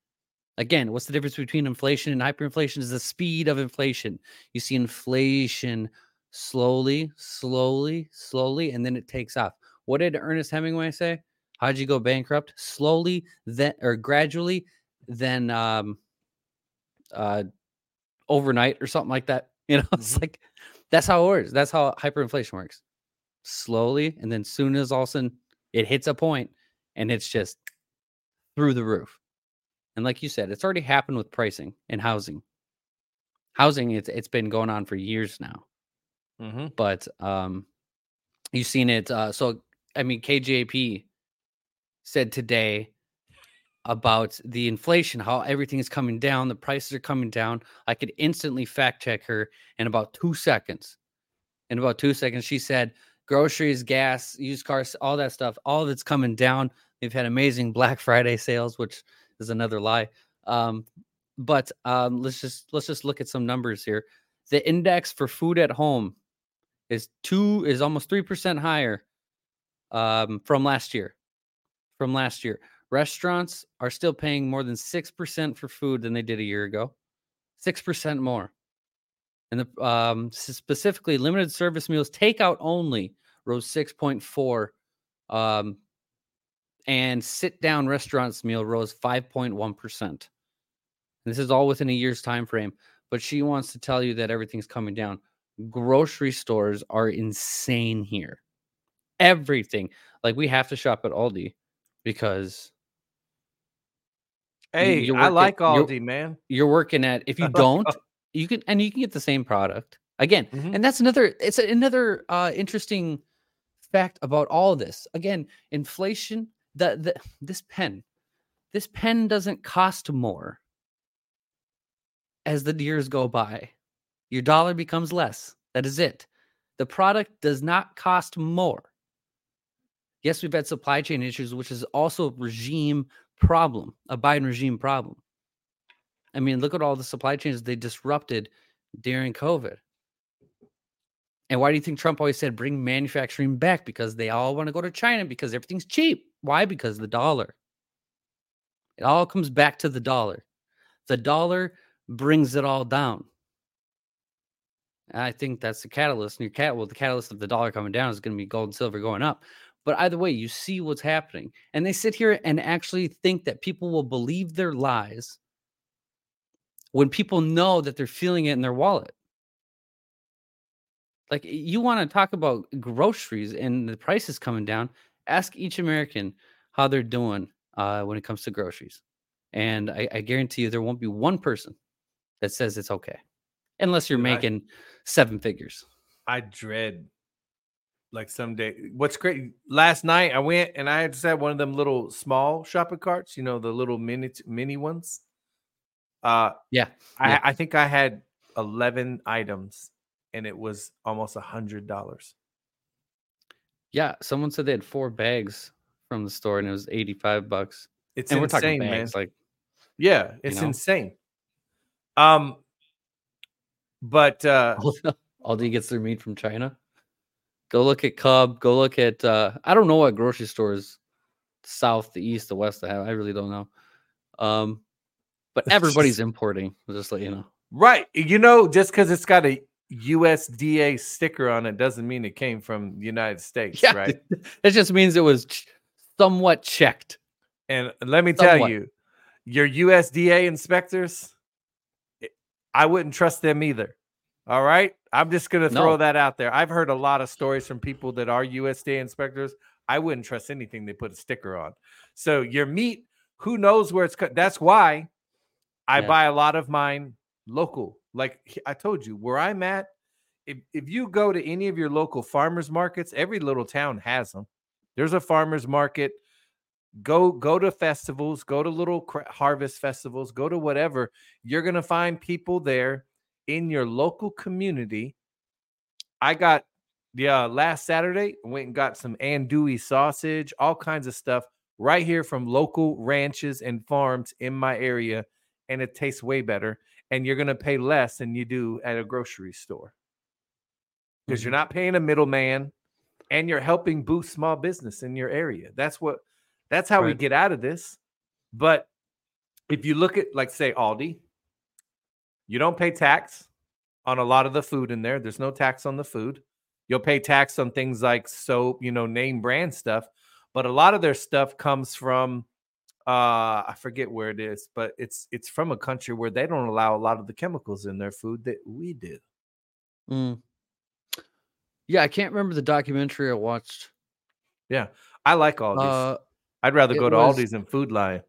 Again, what's the difference between inflation and hyperinflation? Is the speed of inflation. You see inflation slowly, slowly, slowly, and then it takes off. What did Ernest Hemingway say? How'd you go bankrupt? Slowly, then or gradually, then um, uh, overnight or something like that. [laughs] You know, it's Mhm. like that's how it works. That's how hyperinflation works. Slowly, and then soon as all of a sudden it hits a point, and it's just through the roof. And like you said, it's already happened with pricing and housing. Housing, it's it's been going on for years now Mm-hmm. but um you've seen it uh so i mean kjp said today about the inflation how everything is coming down the prices are coming down i could instantly fact check her in about two seconds in about two seconds she said groceries gas used cars all that stuff all of it's coming down they've had amazing black friday sales which is another lie um but um let's just let's just look at some numbers here the index for food at home is two is almost three percent higher um, from last year. From last year, restaurants are still paying more than six percent for food than they did a year ago. Six percent more, and the um, specifically limited service meals takeout only rose six point four, um, and sit down restaurants meal rose five point one percent. This is all within a year's time frame. But she wants to tell you that everything's coming down grocery stores are insane here. Everything. Like we have to shop at Aldi because Hey, you I like at- you're- Aldi, man. you're working at if you [laughs] don't, you can and you can get the same product. Again, Mhm. and that's another it's another uh interesting fact about all this. Again, inflation, the, the this pen, this pen doesn't cost more as the years go by. Your dollar becomes less. That is it. The product does not cost more. Yes, we've had supply chain issues, which is also a regime problem, a Biden regime problem. I mean, look at all the supply chains they disrupted during COVID. And why do you think Trump always said bring manufacturing back? Because they all want to go to China because everything's cheap. Why? Because the dollar. It all comes back to the dollar. The dollar brings it all down. And I think that's the catalyst. And your cat, well, the catalyst of the dollar coming down is going to be gold and silver going up. But either way, you see what's happening. And they sit here and actually think that people will believe their lies when people know that they're feeling it in their wallet. Like you want to talk about groceries and the prices coming down, ask each American how they're doing uh, when it comes to groceries. And I, I guarantee you there won't be one person that says it's okay. Unless you're Dude, I- making seven figures. I dread like someday. What's great? Last night I went and I just had one of them little small shopping carts. You know the little mini mini ones. Uh, Yeah, I, yeah. I think I had eleven items, and it was almost a hundred dollars. Yeah, someone said they had four bags from the store and it was 85 bucks. It's and we're insane, talking man. bags like Yeah, it's know? insane. Um, but uh, Aldi, gets their meat from China. Go look at Cub. Go look at uh I don't know what grocery stores south, the east, the west I have. I really don't know. Um but [laughs] everybody's importing. Just let you know. right, you know, just because it's got a USDA sticker on it doesn't mean it came from the United States, Yeah, right? [laughs] it just means it was somewhat checked. And let me tell you, your USDA inspectors, I- I wouldn't trust them either. All right. I'm just going to throw No. that out there. I've heard a lot of stories from people that are USDA inspectors. I wouldn't trust anything they put a sticker on. So your meat, who knows where it's cut? That's why I Yeah. buy a lot of mine local. Like I told you, where I'm at, if, if you go to any of your local farmers markets, every little town has them. There's a farmers market. Go go to festivals go to little harvest festivals go to whatever. You're going to find people there in your local community. I got yeah last saturday went and got some andouille sausage all kinds of stuff right here from local ranches and farms in my area and it tastes way better and you're going to pay less than you do at a grocery store because you're mm-hmm. not paying a middleman and you're helping boost small business in your area that's what that's how we get out of this But if you look at, like, say, Aldi, you don't pay tax on a lot of the food in there. There's no tax on the food. You'll pay tax on things like soap, you know, name brand stuff. But a lot of their stuff comes from uh I forget where it is, but it's it's from a country where they don't allow a lot of the chemicals in their food that we do. Mm. Yeah, I can't remember the documentary I watched. Yeah. I like Aldi's. Uh, I'd rather go to was- Aldi's and Food Lion.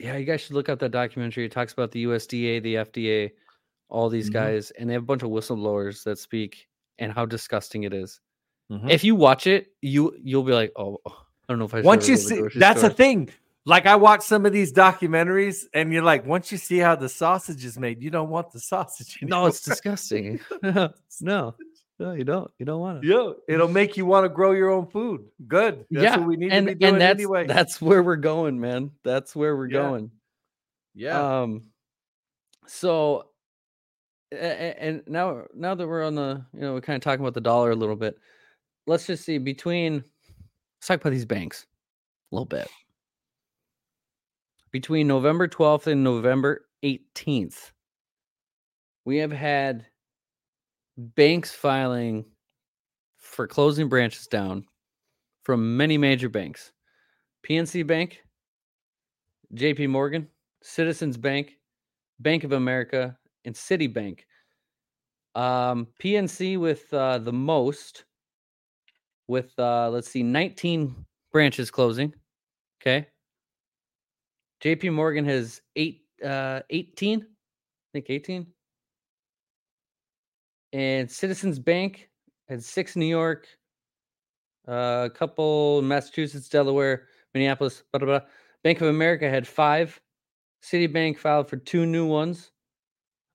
yeah, you guys should look up that documentary. It talks about the USDA, the FDA, all these Mhm. guys, and they have a bunch of whistleblowers that speak and how disgusting it is. Mhm. If you watch it, you you'll be like, oh, I don't know if I. should once you go to the see that's store." the thing like i watch some of these documentaries and you're like once you see how the sausage is made you don't want the sausage No, it's disgusting. [laughs] [laughs] no, no, you don't. You don't want it. yeah it'll make you want to grow your own food good that's yeah, what we need and to be doing and that's anyway that's where we're going, man. That's where we're Yeah. going. yeah Um, so, and now now that we're on the, you know, we're kind of talking about the dollar a little bit. Let's just see between. Let's talk about these banks a little bit. Between November 12th and November 18th, we have had banks filing for closing branches down from many major banks PNC Bank, JP Morgan, Citizens Bank, Bank of America, and Citibank. Um, PNC with uh, the most, with uh, let's see, 19 branches closing. Okay. JP Morgan has eight, uh, 18, I think 18. And Citizens Bank had six in New York, uh, a couple Massachusetts, Delaware, Minneapolis, blah, blah, blah. Bank of America had five. Citibank filed for two new ones.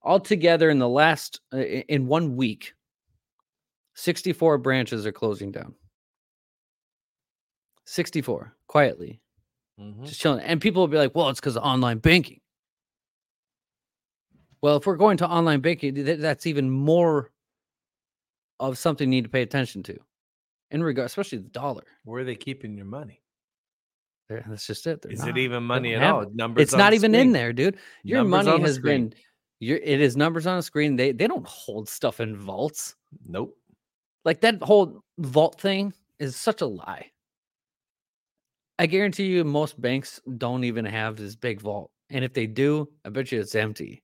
Altogether, in the last, uh, in one week, 64 branches are closing down. 64, quietly, Mhm. just chilling. And people will be like, well, it's because of online banking. Well, if we're going to online banking, th- that's even more of something you need to pay attention to in regard, especially the dollar. where are they keeping your money There- That's just it. They're is not. it even money at all it. numbers It's not even in there, dude. Your Numbers money has screen. been your it is numbers on a screen. They they don't hold stuff in vaults. nope Like that whole vault thing is such a lie. I guarantee you most banks don't even have this big vault. And if they do, I bet you it's empty.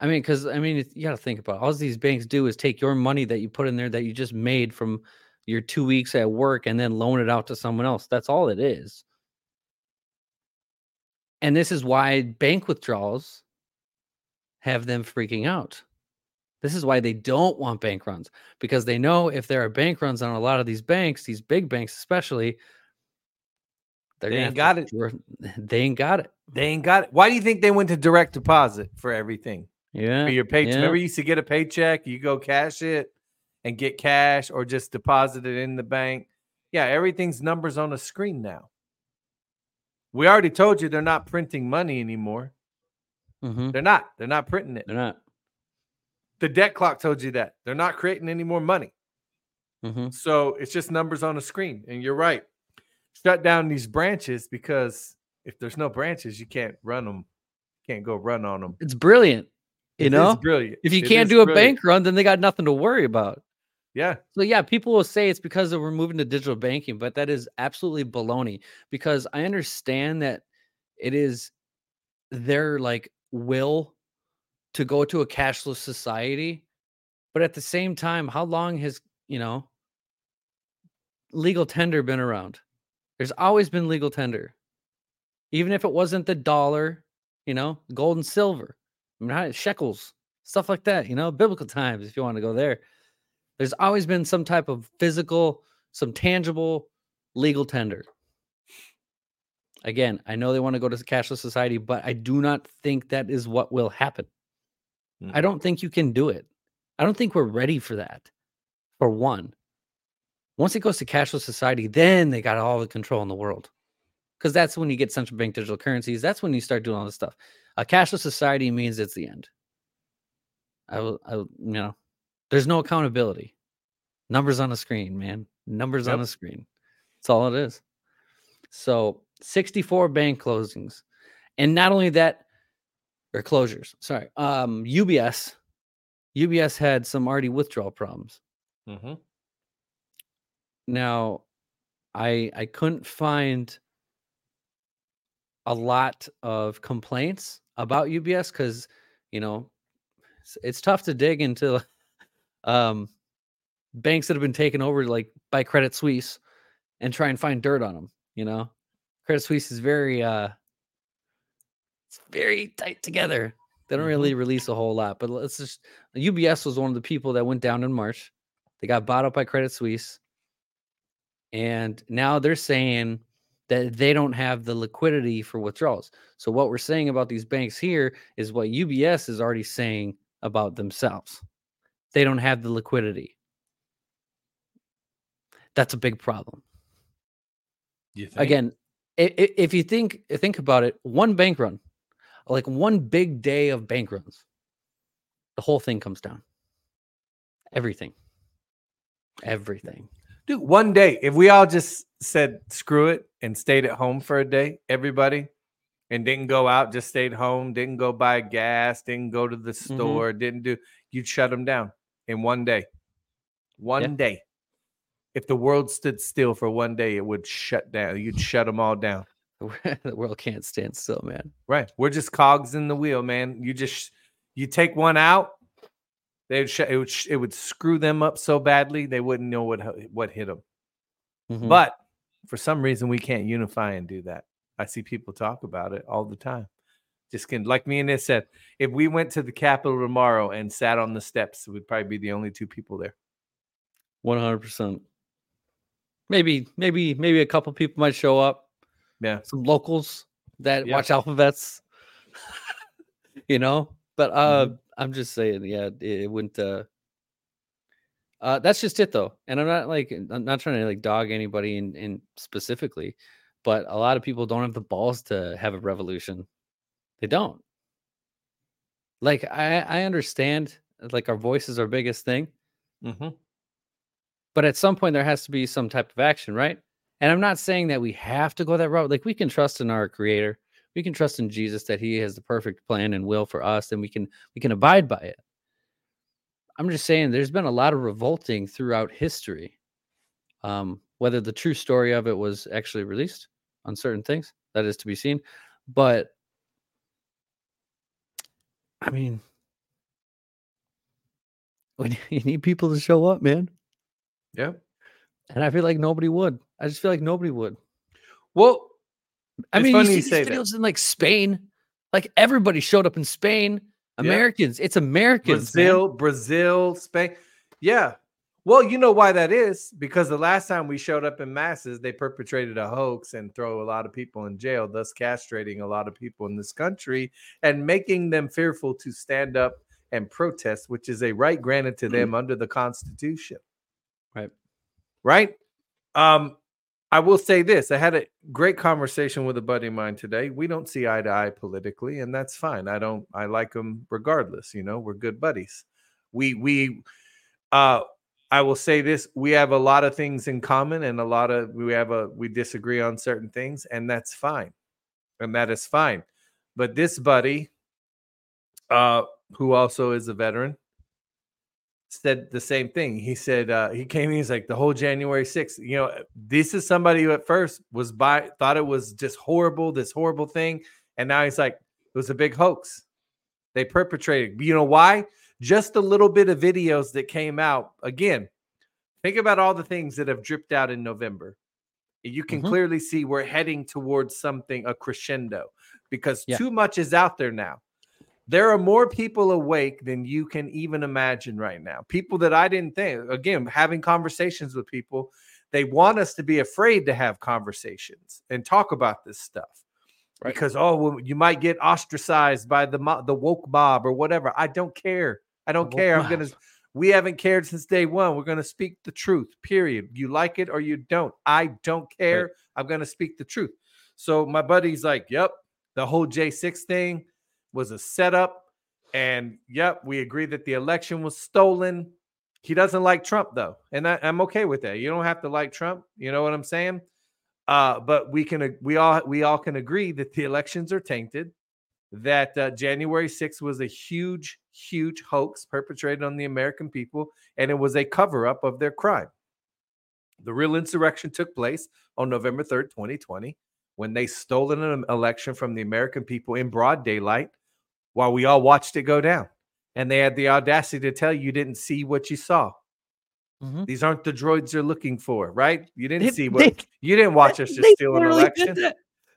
I mean, because I mean, you got to think about it. all these banks do is take your money that you put in there that you just made from your two weeks at work and then loan it out to someone else. That's all it is. And this is why bank withdrawals have them freaking out. This is why they don't want bank runs because they know if there are bank runs on a lot of these banks, these big banks especially, they're They ain't got to [laughs] dra- They ain't got it. they ain't got it why do you think they went to direct deposit for everything Yeah. for your paycheck. yeah. Remember, you used to get a paycheck, you go cash it and get cash or just deposit it in the bank. Yeah, everything's numbers on a screen now. We already told you they're not printing money anymore. Mhm. They're not. They're not printing it. They're not. The debt clock told you that. They're not creating any more money. hmm So it's just numbers on a screen. And you're right. Shut down these branches because if there's no branches, you can't run them. Can't go run on them. It's brilliant. You know, brilliant. if you It can't do a brilliant. bank run, then they got nothing to worry about. Yeah. So yeah, people will say it's because of we're moving to digital banking, but that is absolutely baloney. Because I understand that it is their like will to go to a cashless society, but at the same time, how long has you know legal tender been around? There's always been legal tender, even if it wasn't the dollar, you know, gold and silver, I mean, shekels, stuff like that. You know, biblical [laughs] times if you want to go there there's always been some type of physical, some tangible legal tender. Again, I know they want to go to cashless society, but I do not think that is what will happen. I Mm. don't think you can do it. I don't think we're ready for that. For one, once it goes to cashless society, then they got all the control in the world. Because that's when you get central bank digital currencies. That's when you start doing all this stuff. A cashless society means it's the end. I will, I will, you know, there's no accountability. Numbers on a screen, man. Numbers on Yep. a screen. That's all it is. So 64 bank closings. And not only that, or closures, sorry. Um, UBS, UBS had some already withdrawal problems. Mm-hmm. Now, I I couldn't find a lot of complaints about UBS because you know it's, it's tough to dig into [laughs] um banks that have been taken over like by Credit Suisse and try and find dirt on them. You know, Credit Suisse is very uh it's very tight together. They don't Mhm. really release a whole lot, but let's just UBS was one of the people that went down in March. They got bought up by Credit Suisse. And now they're saying that they don't have the liquidity for withdrawals. So what we're saying about these banks here is what UBS is already saying about themselves. They don't have the liquidity. That's a big problem. You think? Again, if you think think about it, one bank run, like one big day of bank runs, the whole thing comes down. Everything. Everything. Dude, one day, if we all just said screw it and stayed at home for a day, everybody, and didn't go out, just stayed home, didn't go buy gas, didn't go to the mm-hmm. store, didn't do, you'd shut them down in one day. One Yeah. day. If the world stood still for one day, it would shut down. You'd shut them all down. [laughs] the world can't stand still, man. Right. We're just cogs in the wheel, man. You just you take one out, they would sh- it would sh- it would screw them up so badly they wouldn't know what what hit them. Mhm. But for some reason, we can't unify and do that. I see people talk about it all the time. Just can like me and this said, if we went to the Capitol tomorrow and sat on the steps, we'd probably be the only two people there. One hundred percent. Maybe, maybe, maybe a couple people might show up. Yeah. Some locals that Yeah. watch Alphavets. [laughs] you know, but uh, Mm-hmm. I'm just saying, yeah, it, it wouldn't. Uh, uh, that's just it, though. And I'm not like I'm not trying to like dog anybody in, in specifically, but a lot of people don't have the balls to have a revolution. They don't. Like I, I understand. Like our voice is our biggest thing, Mm-hmm. but at some point there has to be some type of action, right? And I'm not saying that we have to go that route. Like we can trust in our creator. We can trust in Jesus that he has the perfect plan and will for us and we can we can abide by it. I'm just saying there's been a lot of revolting throughout history. Um whether the true story of it was actually released on certain things, that is to be seen. But I mean, when [laughs] you need people to show up, man. Yeah. And I feel like nobody would. I just feel like nobody would. Well, I It's mean, you you see say these that. videos in like Spain. Like everybody showed up in Spain. Americans. It's Americans. man. Brazil, Brazil, Spain. Yeah. Well, you know why that is because the last time we showed up in masses, they perpetrated a hoax and throw a lot of people in jail, thus castrating a lot of people in this country and making them fearful to stand up and protest, which is a right granted to them under the Constitution. Right. Right. Um, I will say this: I had a great conversation with a buddy of mine today. We don't see eye to eye politically, and that's fine. I don't. I like him regardless. You know, we're good buddies. We we. Uh, I will say this: we have a lot of things in common, and a lot of we have a we disagree on certain things, and that's fine, and that is fine. But this buddy, uh, who also is a veteran, said the same thing. He said uh, he came in. He's like the whole January 6th. You know, this is somebody who at first was by thought it was just horrible, this horrible thing, and now he's like it was a big hoax. They perpetrated. You know why? Just a little bit of videos that came out. Again, think about all the things that have dripped out in November. You can Mhm. clearly see we're heading towards something a crescendo because Yeah. too much is out there now. There are more people awake than you can even imagine right now. People that I didn't think, again, having conversations with people, they want us to be afraid to have conversations and talk about this stuff. Right. Because oh, well, you might get ostracized by the mo- the woke mob or whatever. I don't care. I don't care. I'm gonna. We haven't cared since day one. We're gonna speak the truth. Period. You like it or you don't. I don't care. I'm gonna speak the truth. So my buddy's like, "Yep, the whole J6 thing was a setup. And yep, we agree that the election was stolen. He doesn't like Trump though. And I, I'm okay with that. You don't have to like Trump. You know what I'm saying? Uh, but we can we all we all can agree that the elections are tainted. That uh, January 6th was a huge, huge hoax perpetrated on the American people, and it was a cover up of their crime. The real insurrection took place on November 3rd, 2020, when they stole an election from the American people in broad daylight while we all watched it go down. And they had the audacity to tell you you didn't see what you saw. Mhm. These aren't the droids you're looking for, right? You didn't They- see what they- you didn't watch us [laughs] just steal an election.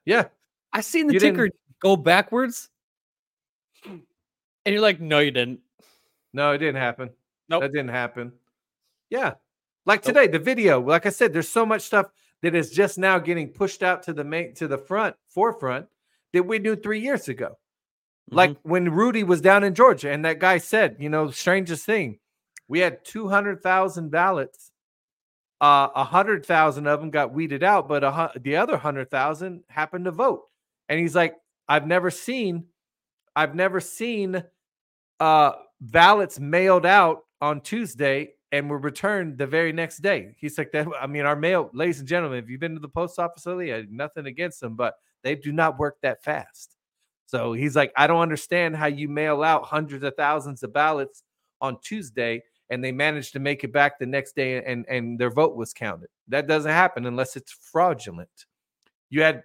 Yeah. I seen the You ticker go backwards, and you're like, no, you didn't. No, it didn't happen. Nope. That didn't happen. Yeah. Like Nope. today, the video, like I said, there's so much stuff that is just now getting pushed out to the main to the front, forefront that we knew three years ago. Like Mhm. when Rudy was down in Georgia and that guy said, you know, strangest thing, we had 200,000 ballots. Uh, 100,000 of them got weeded out, but a, the other 100,000 happened to vote. And he's like, I've never seen, I've never seen uh, ballots mailed out on Tuesday and were returned the very next day. He's like, that, I mean, our mail, ladies and gentlemen, if you've been to the post office lately, I have nothing against them, but they do not work that fast. So he's like, I don't understand how you mail out hundreds of thousands of ballots on Tuesday and they managed to make it back the next day and, and their vote was counted. That doesn't happen unless it's fraudulent. You had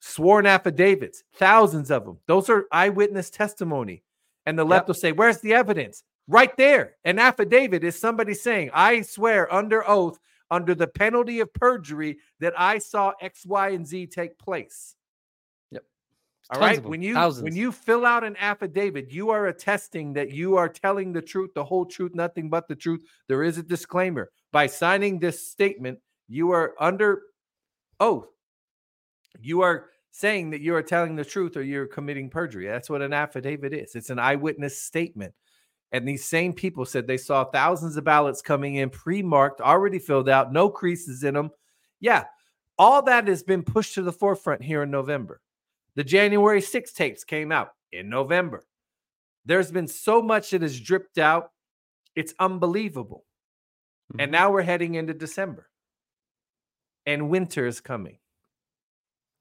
sworn affidavits, thousands of them. Those are eyewitness testimony. And the left Yep. will say, Where's the evidence? Right there. An affidavit is somebody saying, I swear under oath, under the penalty of perjury, that I saw X, Y, and Z take place. All right. When you when you fill out an affidavit, you are attesting that you are telling the truth, the whole truth, nothing but the truth. There is a disclaimer. By signing this statement, you are under oath. You are saying that you are telling the truth or you're committing perjury. That's what an affidavit is. It's an eyewitness statement. And these same people said they saw thousands of ballots coming in pre-marked, already filled out, no creases in them. Yeah, all that has been pushed to the forefront here in November. The January 6 tapes came out in November. There's been so much that has dripped out. It's unbelievable. And Mhm. now we're heading into December. And winter is coming.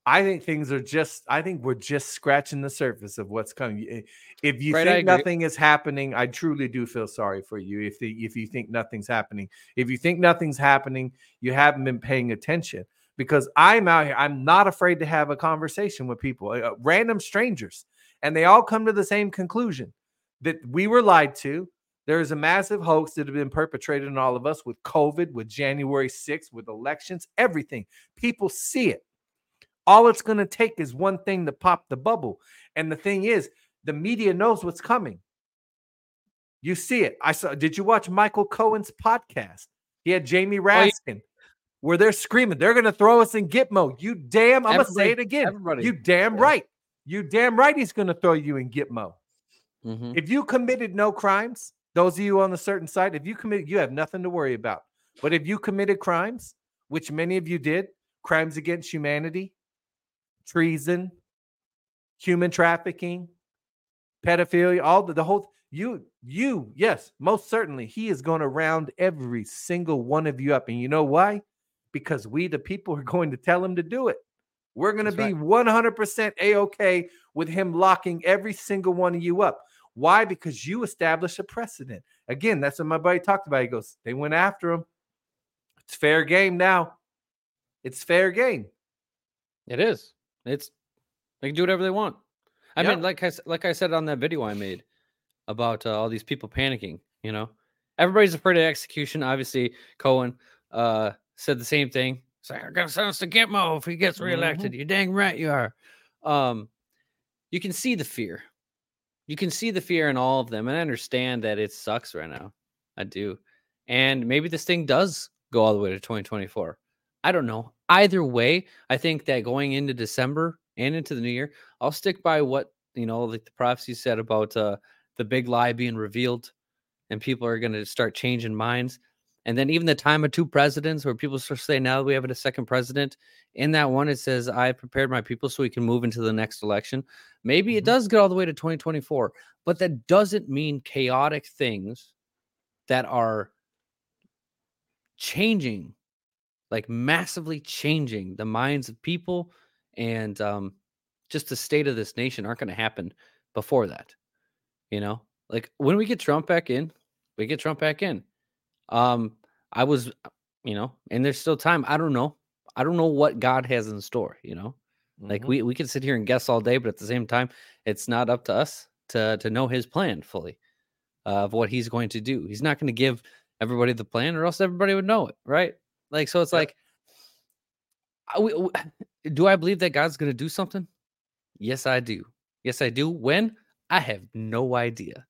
I think things are just, I think we're just scratching the surface of what's coming. If you Right, think nothing is happening, I truly do feel sorry for you. If the, if you think nothing's happening, if you think nothing's happening, you haven't been paying attention. Because I'm out here, I'm not afraid to have a conversation with people, uh, random strangers, and they all come to the same conclusion that we were lied to. There is a massive hoax that has been perpetrated on all of us with COVID, with January 6th, with elections, everything. People see it. All it's going to take is one thing to pop the bubble. And the thing is, the media knows what's coming. You see it. I saw. Did you watch Michael Cohen's podcast? He had Jamie Oh, yeah. Where they're screaming, "They're going to throw us in Gitmo." You damn! I'm gonna say it again. everybody. You damn Yeah. right. You damn right. He's going to throw you in Gitmo. Mhm. If you committed no crimes, those of you on the certain side, if you committed, you have nothing to worry about. But if you committed crimes, which many of you did, crimes against humanity, treason, human trafficking, pedophilia, all the, the whole you you yes, most certainly he is going to round every single one of you up. And you know why? Because we the people [laughs] are going to tell him to do it. We're going to be right. 100% a-okay with him locking every single one of you up. Why? Because you establish a precedent. Again, that's what my buddy talked about. He goes, they went after him. It's fair game now. It's fair game. It is. It's they can do whatever they want. I Yep. mean, like I like I said on that video I made about uh, all these people panicking. You know, everybody's afraid of execution. Obviously, Cohen uh, said the same thing. It's like, "I'm gonna send us to Gitmo if he gets Mhm. reelected." You dang right you are. Um, you can see the fear. You can see the fear in all of them, and I understand that it sucks right now. I do, and maybe this thing does go all the way to 2024. I don't know. Either way, I think that going into December and into the new year, I'll stick by what you know, like the prophecy said about uh, the big lie being revealed, and people are going to start changing minds. And then even the time of two presidents, where people start saying now that we have a second president, in that one it says, "I prepared my people so we can move into the next election." Maybe it Mhm. does get all the way to 2024, but that doesn't mean chaotic things that are changing like massively changing the minds of people and um, just the state of this nation aren't going to happen before that. You know, like when we get Trump back in, we get Trump back in. Um, I was, you know, and there's still time. I don't know. I don't know what God has in store. You know, like Mhm. we we can sit here and guess all day, but at the same time, it's not up to us to to know His plan fully uh, of what He's going to do. He's not going to give everybody the plan, or else everybody would know it, right? Like, so it's Yep. like, I- we- [laughs] do I believe that God's going to do something? Yes, I do. Yes, I do. When? I have no idea.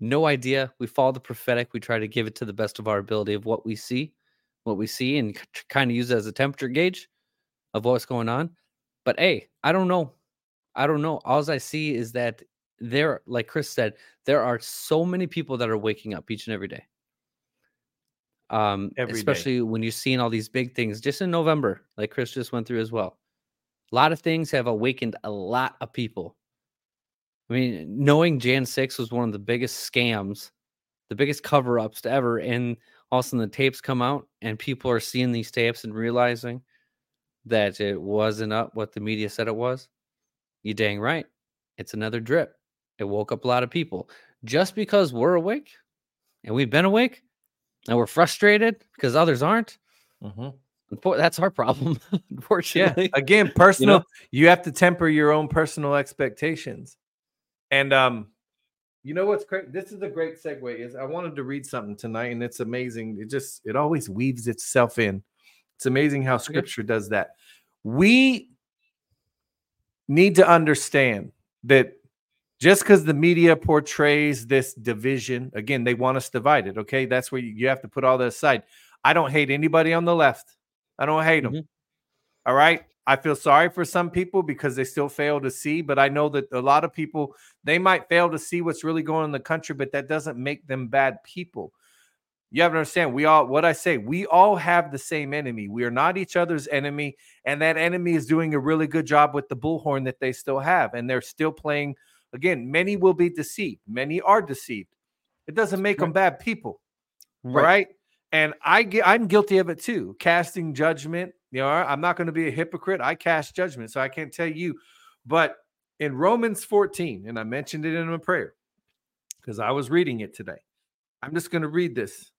No idea. We follow the prophetic. We try to give it to the best of our ability of what we see, what we see, and kind of use it as a temperature gauge of what's going on. But hey, I don't know. I don't know. All I see is that there, like Chris said, there are so many people that are waking up each and every day. Um, Every day. especially when you're seeing all these big things just in November, like Chris just went through as well. A lot of things have awakened a lot of people. I mean, knowing Jan 6 was one of the biggest scams, the biggest cover ups to ever, and all of a sudden the tapes come out and people are seeing these tapes and realizing that it wasn't up what the media said it was. You dang right. It's another drip. It woke up a lot of people. Just because we're awake and we've been awake and we're frustrated because others aren't, Mhm. unfor- that's our problem, [laughs] Yeah. unfortunately. Again, personal. You, have to temper your own personal expectations. And um, you know what's great? This is a great segue. Is I wanted to read something tonight, and it's amazing. It just it always weaves itself in. It's amazing how Scripture does that. We need to understand that just because the media portrays this division, again, they want us divided. Okay, that's where you, you have to put all that aside. I don't hate anybody on the left. I don't hate them. Mhm. All right. I feel sorry for some people because they still fail to see, but I know that a lot of people they might fail to see what's really going on in the country, but that doesn't make them bad people. You have to understand, we all what I say, we all have the same enemy. We are not each other's enemy, and that enemy is doing a really good job with the bullhorn that they still have, and they're still playing. Again, many will be deceived, many are deceived. It doesn't make them bad people right. And I get I'm guilty of it too, casting judgment. You know, I'm not going to be a hypocrite. I cast judgment, so I can't tell you. But in Romans 14, and I mentioned it in a prayer because I was reading it today. I'm just going to read this.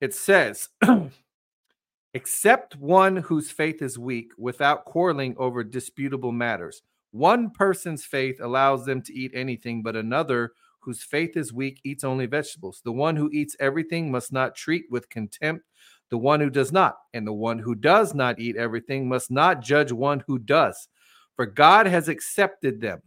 It says, [clears throat] except one whose faith is weak without quarreling over disputable matters. One person's faith allows them to eat anything, but another whose faith is weak eats only vegetables. The one who eats everything must not treat with contempt the one who does not, and the one who does not eat everything must not judge one who does, for God has accepted them.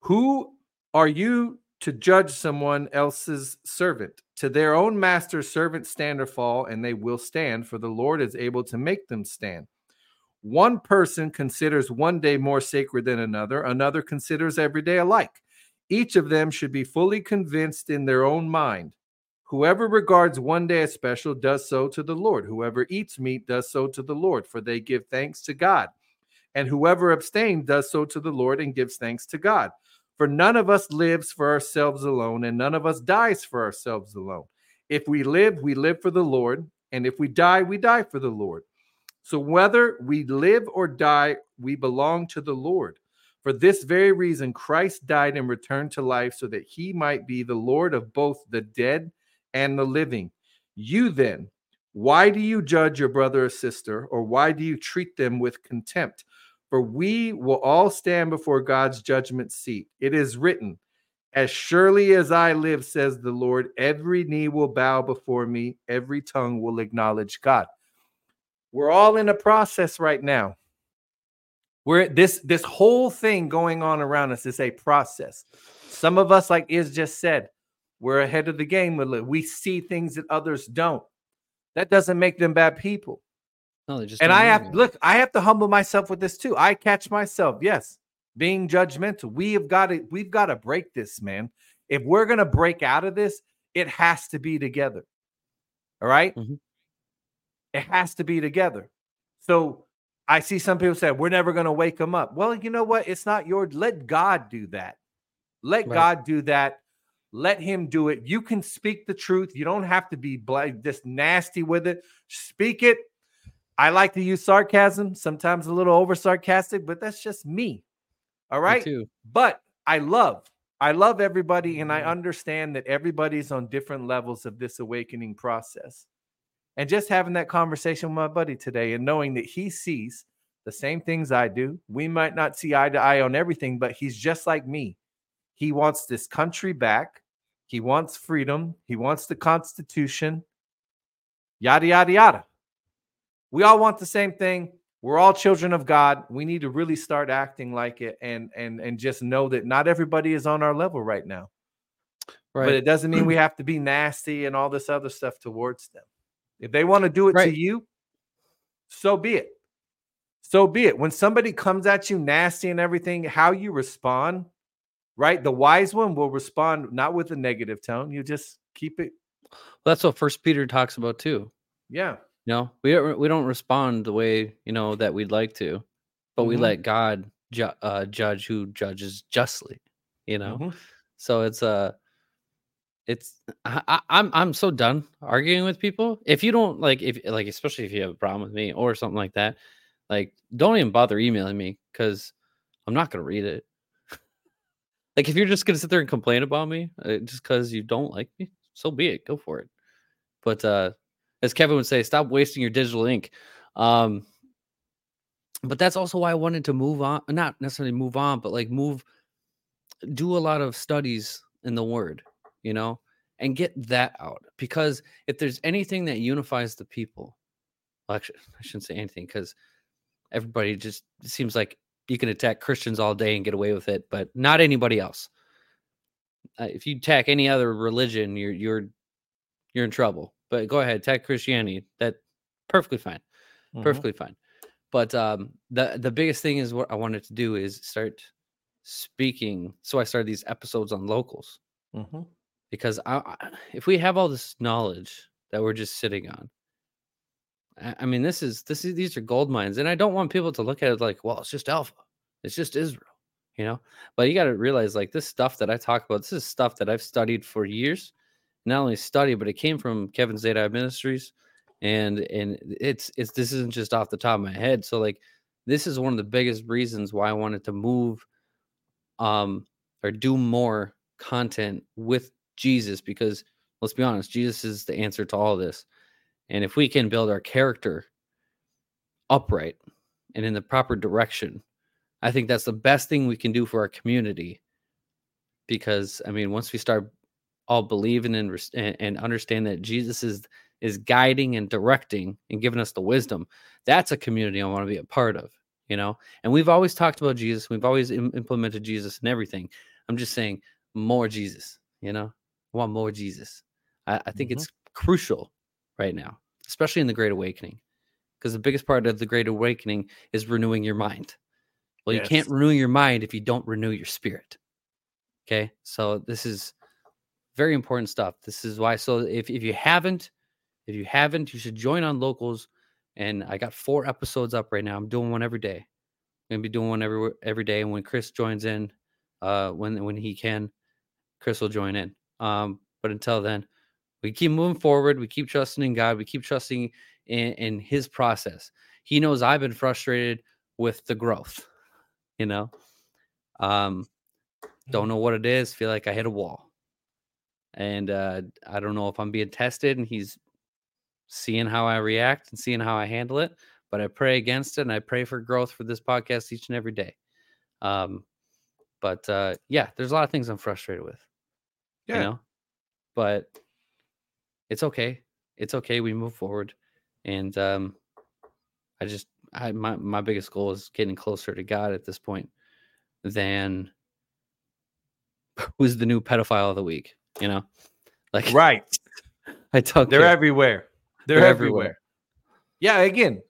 Who are you to judge someone else's servant? To their own master's servant stand or fall, and they will stand, for the Lord is able to make them stand. One person considers one day more sacred than another, another considers every day alike. Each of them should be fully convinced in their own mind. Whoever regards one day as special does so to the Lord. Whoever eats meat does so to the Lord, for they give thanks to God. And whoever abstains does so to the Lord and gives thanks to God. For none of us lives for ourselves alone, and none of us dies for ourselves alone. If we live, we live for the Lord, and if we die, we die for the Lord. So whether we live or die, we belong to the Lord. For this very reason, Christ died and returned to life so that he might be the Lord of both the dead and the living. You then, why do you judge your brother or sister, or why do you treat them with contempt? For we will all stand before God's judgment seat. It is written, As surely as I live, says the Lord, every knee will bow before me, every tongue will acknowledge God. We're all in a process right now. We're this this whole thing going on around us is a process. Some of us, like Is just said, we're ahead of the game. We see things that others don't. That doesn't make them bad people. No, they just And I have yet. look, I have to humble myself with this too. I catch myself, yes, being judgmental. We have got to, we've got to break this, man. If we're gonna break out of this, it has to be together. All right? Mhm. It has to be together. So I see some people say, we're never gonna wake them up. Well, you know what? It's not your let God do that. Let Right. God do that. Let him do it. You can speak the truth. You don't have to be just nasty with it. Speak it. I like to use sarcasm, sometimes a little over sarcastic, but that's just me. All right. too. But I love, I love everybody, and I Mm-hmm. understand that everybody's on different levels of this awakening process. And just having that conversation with my buddy today and knowing that he sees the same things I do. We might not see eye to eye on everything, but he's just like me. He wants this country back. He wants freedom. He wants the Constitution. Yada, yada, yada. We all want the same thing. We're all children of God. We need to really start acting like it and and and just know that not everybody is on our level right now. Right. But it doesn't mean we [clears throat] have to be nasty and all this other stuff towards them. If they want to do it Right. to you, so be it. So be it. When somebody comes at you nasty and everything, how you respond, right? The wise one will respond not with a negative tone. You just keep it. That's what First Peter talks about too. Yeah. You know, we don't we don't respond the way you know that we'd like to, but we Mhm. let God ju- uh, judge who judges justly. You know, Mhm. so it's uh it's I, I- I'm I'm so done arguing with people. If you don't like, if like especially if you have a problem with me or something like that, like don't even bother emailing me because I'm not gonna read it. Like if you're just gonna sit there and complain about me uh, just because you don't like me, so be it. Go for it. But uh as Kevin would say, stop wasting your digital ink. Um, but that's also why I wanted to move on, not necessarily move on, but like move, do a lot of studies in the word, you know, and get that out. Because if there's anything that unifies the people, well, actually, [laughs] I shouldn't say anything because everybody just seems like you can attack Christians all day and get away with it, but not anybody else. Uh, if you attack any other religion, you're you're you're in trouble. But go ahead, attack Christianity. That perfectly fine, Mhm. perfectly fine. But um, the the biggest thing is what I wanted to do is start speaking. So I started these episodes on locals Mhm. because I, if we have all this knowledge that we're just sitting on, I, mean, this is this is these are gold mines, and I don't want people to look at it like, well, it's just Alpha, it's just Israel, you know. But you got to realize, like, this stuff that I talk about, this is stuff that I've studied for years. Not only study, but it came from Kevin Zadai Ministries, and and it's it's this isn't just off the top of my head. So like, this is one of the biggest reasons why I wanted to move, um, or do more content with Jesus because let's be honest, Jesus is the answer to all this. And if we can build our character upright and in the proper direction, I think that's the best thing we can do for our community. Because I mean, once we start all believing and and, and understand that Jesus is is guiding and directing and giving us the wisdom, that's a community I want to be a part of. You know, and we've always talked about Jesus. We've always Im- implemented Jesus and everything. I'm just saying more Jesus. You know, I want more Jesus. I, I think Mhm. it's crucial right now, especially in the Great Awakening, because the biggest part of the Great Awakening is renewing your mind. Well, you can't renew your mind if you don't renew your spirit. Okay, so this is very important stuff. This is why. So if if you haven't, if you haven't, you should join on locals. And I got four episodes up right now. I'm doing one every day. I'm gonna be doing one every every day. And when Chris joins in, uh, when when he can, Chris will join in. Um, but until then, we keep moving forward. We keep trusting in God. We keep trusting in, in His process. He knows I've been frustrated with the growth. You know, um, don't know what it is. Feel like I hit a wall, and uh, I don't know if I'm being tested. And He's seeing how I react and seeing how I handle it. But I pray against it, and I pray for growth for this podcast each and every day. Um, but uh, yeah, there's a lot of things I'm frustrated with Yeah. you know but it's okay it's okay we move forward and um i just i my, my biggest goal is getting closer to god at this point than [laughs] who's the new pedophile of the week you know like Right. [laughs] i don't They're care. everywhere. They're, They're everywhere. everywhere. Yeah, again,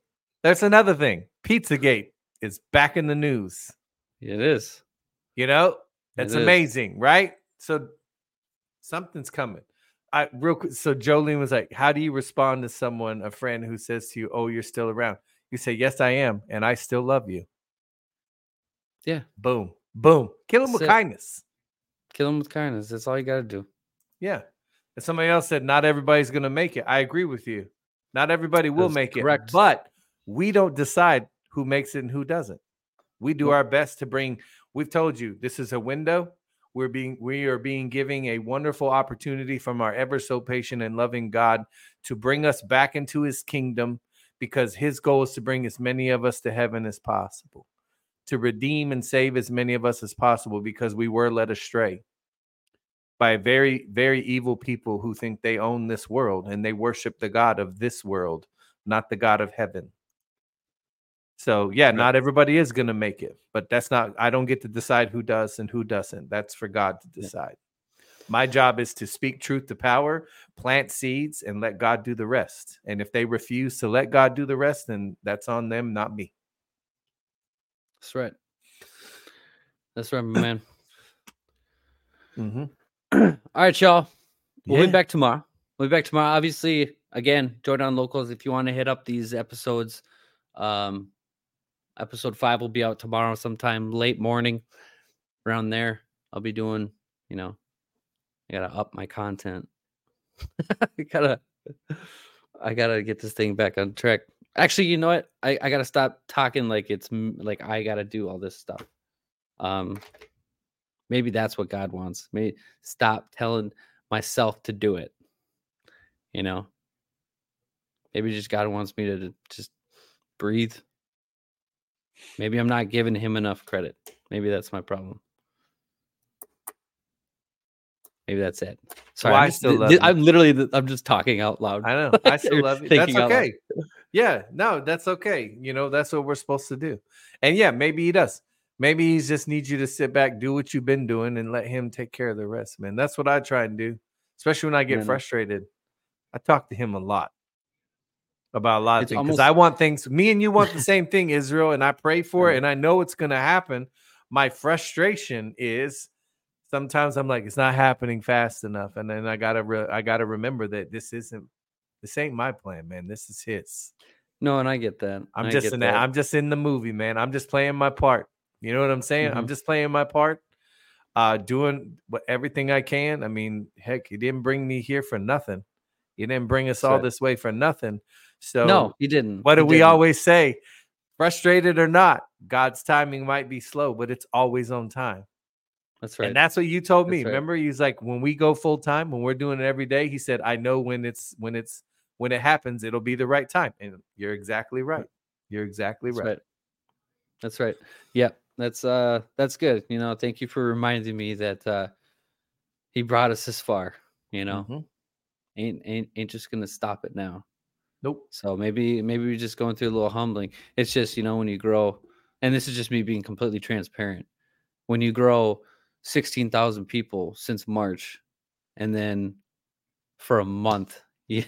that's another thing. Pizzagate is back in the news. it is You know, that's is. amazing, right? So something's coming. I real quick. So Jolene was like, "How do you respond to someone, a friend who says to you, "Oh, you're still around"? You say, "Yes, I am, and I still love you." Yeah. Boom, boom. Kill them That's with it. kindness. kill them with kindness that's all you got to do Yeah. And somebody else said, "Not everybody's gonna make it." I agree with you. Not everybody will That's make correct. it, but We don't decide who makes it and who doesn't. We do our best to bring. We've told you this is a window. We're being we are being giving a wonderful opportunity from our ever so patient and loving God to bring us back into his kingdom because his goal is to bring as many of us to heaven as possible. To redeem and save as many of us as possible because we were led astray by very very evil people who think they own this world and they worship the god of this world, not the god of heaven. So yeah, not everybody is going to make it, but that's not I don't get to decide who does and who doesn't. That's for God to decide. My job is to speak truth to power, plant seeds and let God do the rest. And if they refuse to let God do the rest, then that's on them, not me. That's right. That's right, my [clears throat] man. Mhm. [clears throat] All right, y'all. We'll Yeah. be back tomorrow. We'll be back tomorrow. Obviously, again, Jordan Locals, if you want to hit up these episodes, um, episode five will be out tomorrow sometime late morning around there. I'll be doing, you know, I gotta up my content. [laughs] I gotta I gotta get this thing back on track. Actually, you know what? I, I gotta stop talking like it's like I gotta do all this stuff. Um maybe that's what God wants. Maybe stop telling myself to do it. You know? Maybe just God wants me to just breathe. Maybe I'm not giving him enough credit. Maybe that's my problem. Maybe that's it. Sorry, Well, I I'm, just, still th- love th- I'm literally I'm just talking out loud. I know. I still love you. [laughs] That's thinking out loud. okay. Yeah, no, that's okay. You know, that's what we're supposed to do. And yeah, maybe he does. Maybe he just needs you to sit back, do what you've been doing, and let him take care of the rest, man. That's what I try and do, especially when I get no. frustrated. I talk to him a lot about a lot of things because I want things. Me and you want the [laughs] same thing, Israel, and I pray for it, and I know it's going to happen. My frustration is sometimes I'm like, it's not happening fast enough, and then I gotta, re- I gotta remember that this isn't, this ain't my plan, man. This is his. No, and I get that. I'm I just in that. I'm just in the movie, man. I'm just playing my part. You know what I'm saying? I'm Mhm. just playing my part, uh, doing what everything I can. I mean, heck, he didn't bring me here for nothing. He didn't bring us That's all this way for nothing. So no, he didn't. what He do we didn't. always say? Frustrated or not, God's timing might be slow, but it's always on time. That's right. And that's what you told me. Right. Remember, he's like, when we go full time, when we're doing it every day, he said, I know when it's when it's when it happens, it'll be the right time. And you're exactly right. You're exactly right. right. That's right. Yeah, that's uh that's good. You know, thank you for reminding me that uh he brought us this far, you know. Mhm. Ain't ain't ain't just gonna stop it now. Nope. So maybe maybe we're just going through a little humbling. It's just, you know, when you grow, and this is just me being completely transparent. When you grow 16,000 people since March and then for a month [laughs] you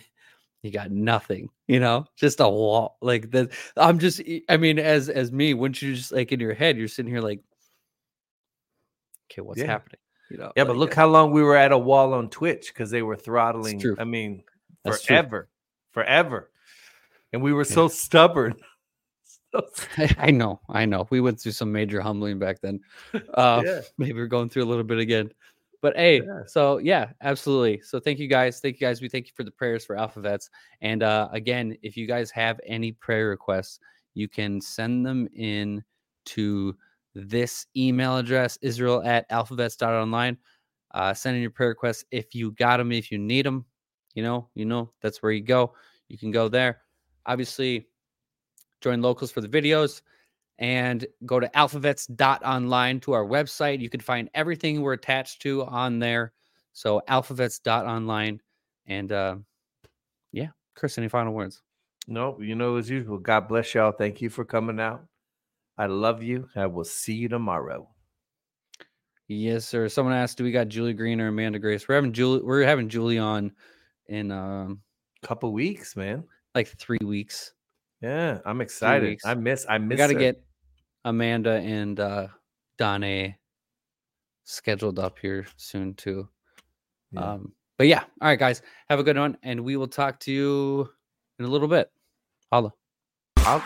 you got nothing, you know? Just a wall like that I'm just I mean as as me, wouldn't you just like in your head you're sitting here like okay, what's Yeah. happening? You know. Yeah, but look uh, how long we were at a wall on Twitch because they were throttling. I mean, forever, forever, and we were Yeah. so stubborn. [laughs] So [laughs] I know, I know. We went through some major humbling back then. [laughs] Uh, Yeah. Maybe we're going through a little bit again. But hey, Yeah. so yeah, absolutely. So thank you guys. Thank you guys. We thank you for the prayers for Alphavets. And uh, again, if you guys have any prayer requests, you can send them in to this email address, Israel at alphavets.online. Uh, send in your prayer requests if you got them, if you need them. You know, you know, that's where you go. You can go there. Obviously, join locals for the videos and go to alphavets.online to our website. You can find everything we're attached to on there. So alphavets.online. And uh, yeah, Chris, any final words? no, you know, as usual. God bless y'all. Thank you for coming out. I love you. I will see you tomorrow. Yes, sir. Someone asked, do we got Julie Green or Amanda Grace? We're having Julie. We're having Julie on in a Couple weeks, man. like three weeks. Yeah, I'm excited. I miss. I miss. Got to get Amanda and uh, Donna scheduled up here soon too. Yeah. Um, but yeah, all right, guys, have a good one, and we will talk to you in a little bit. Holla. I'll-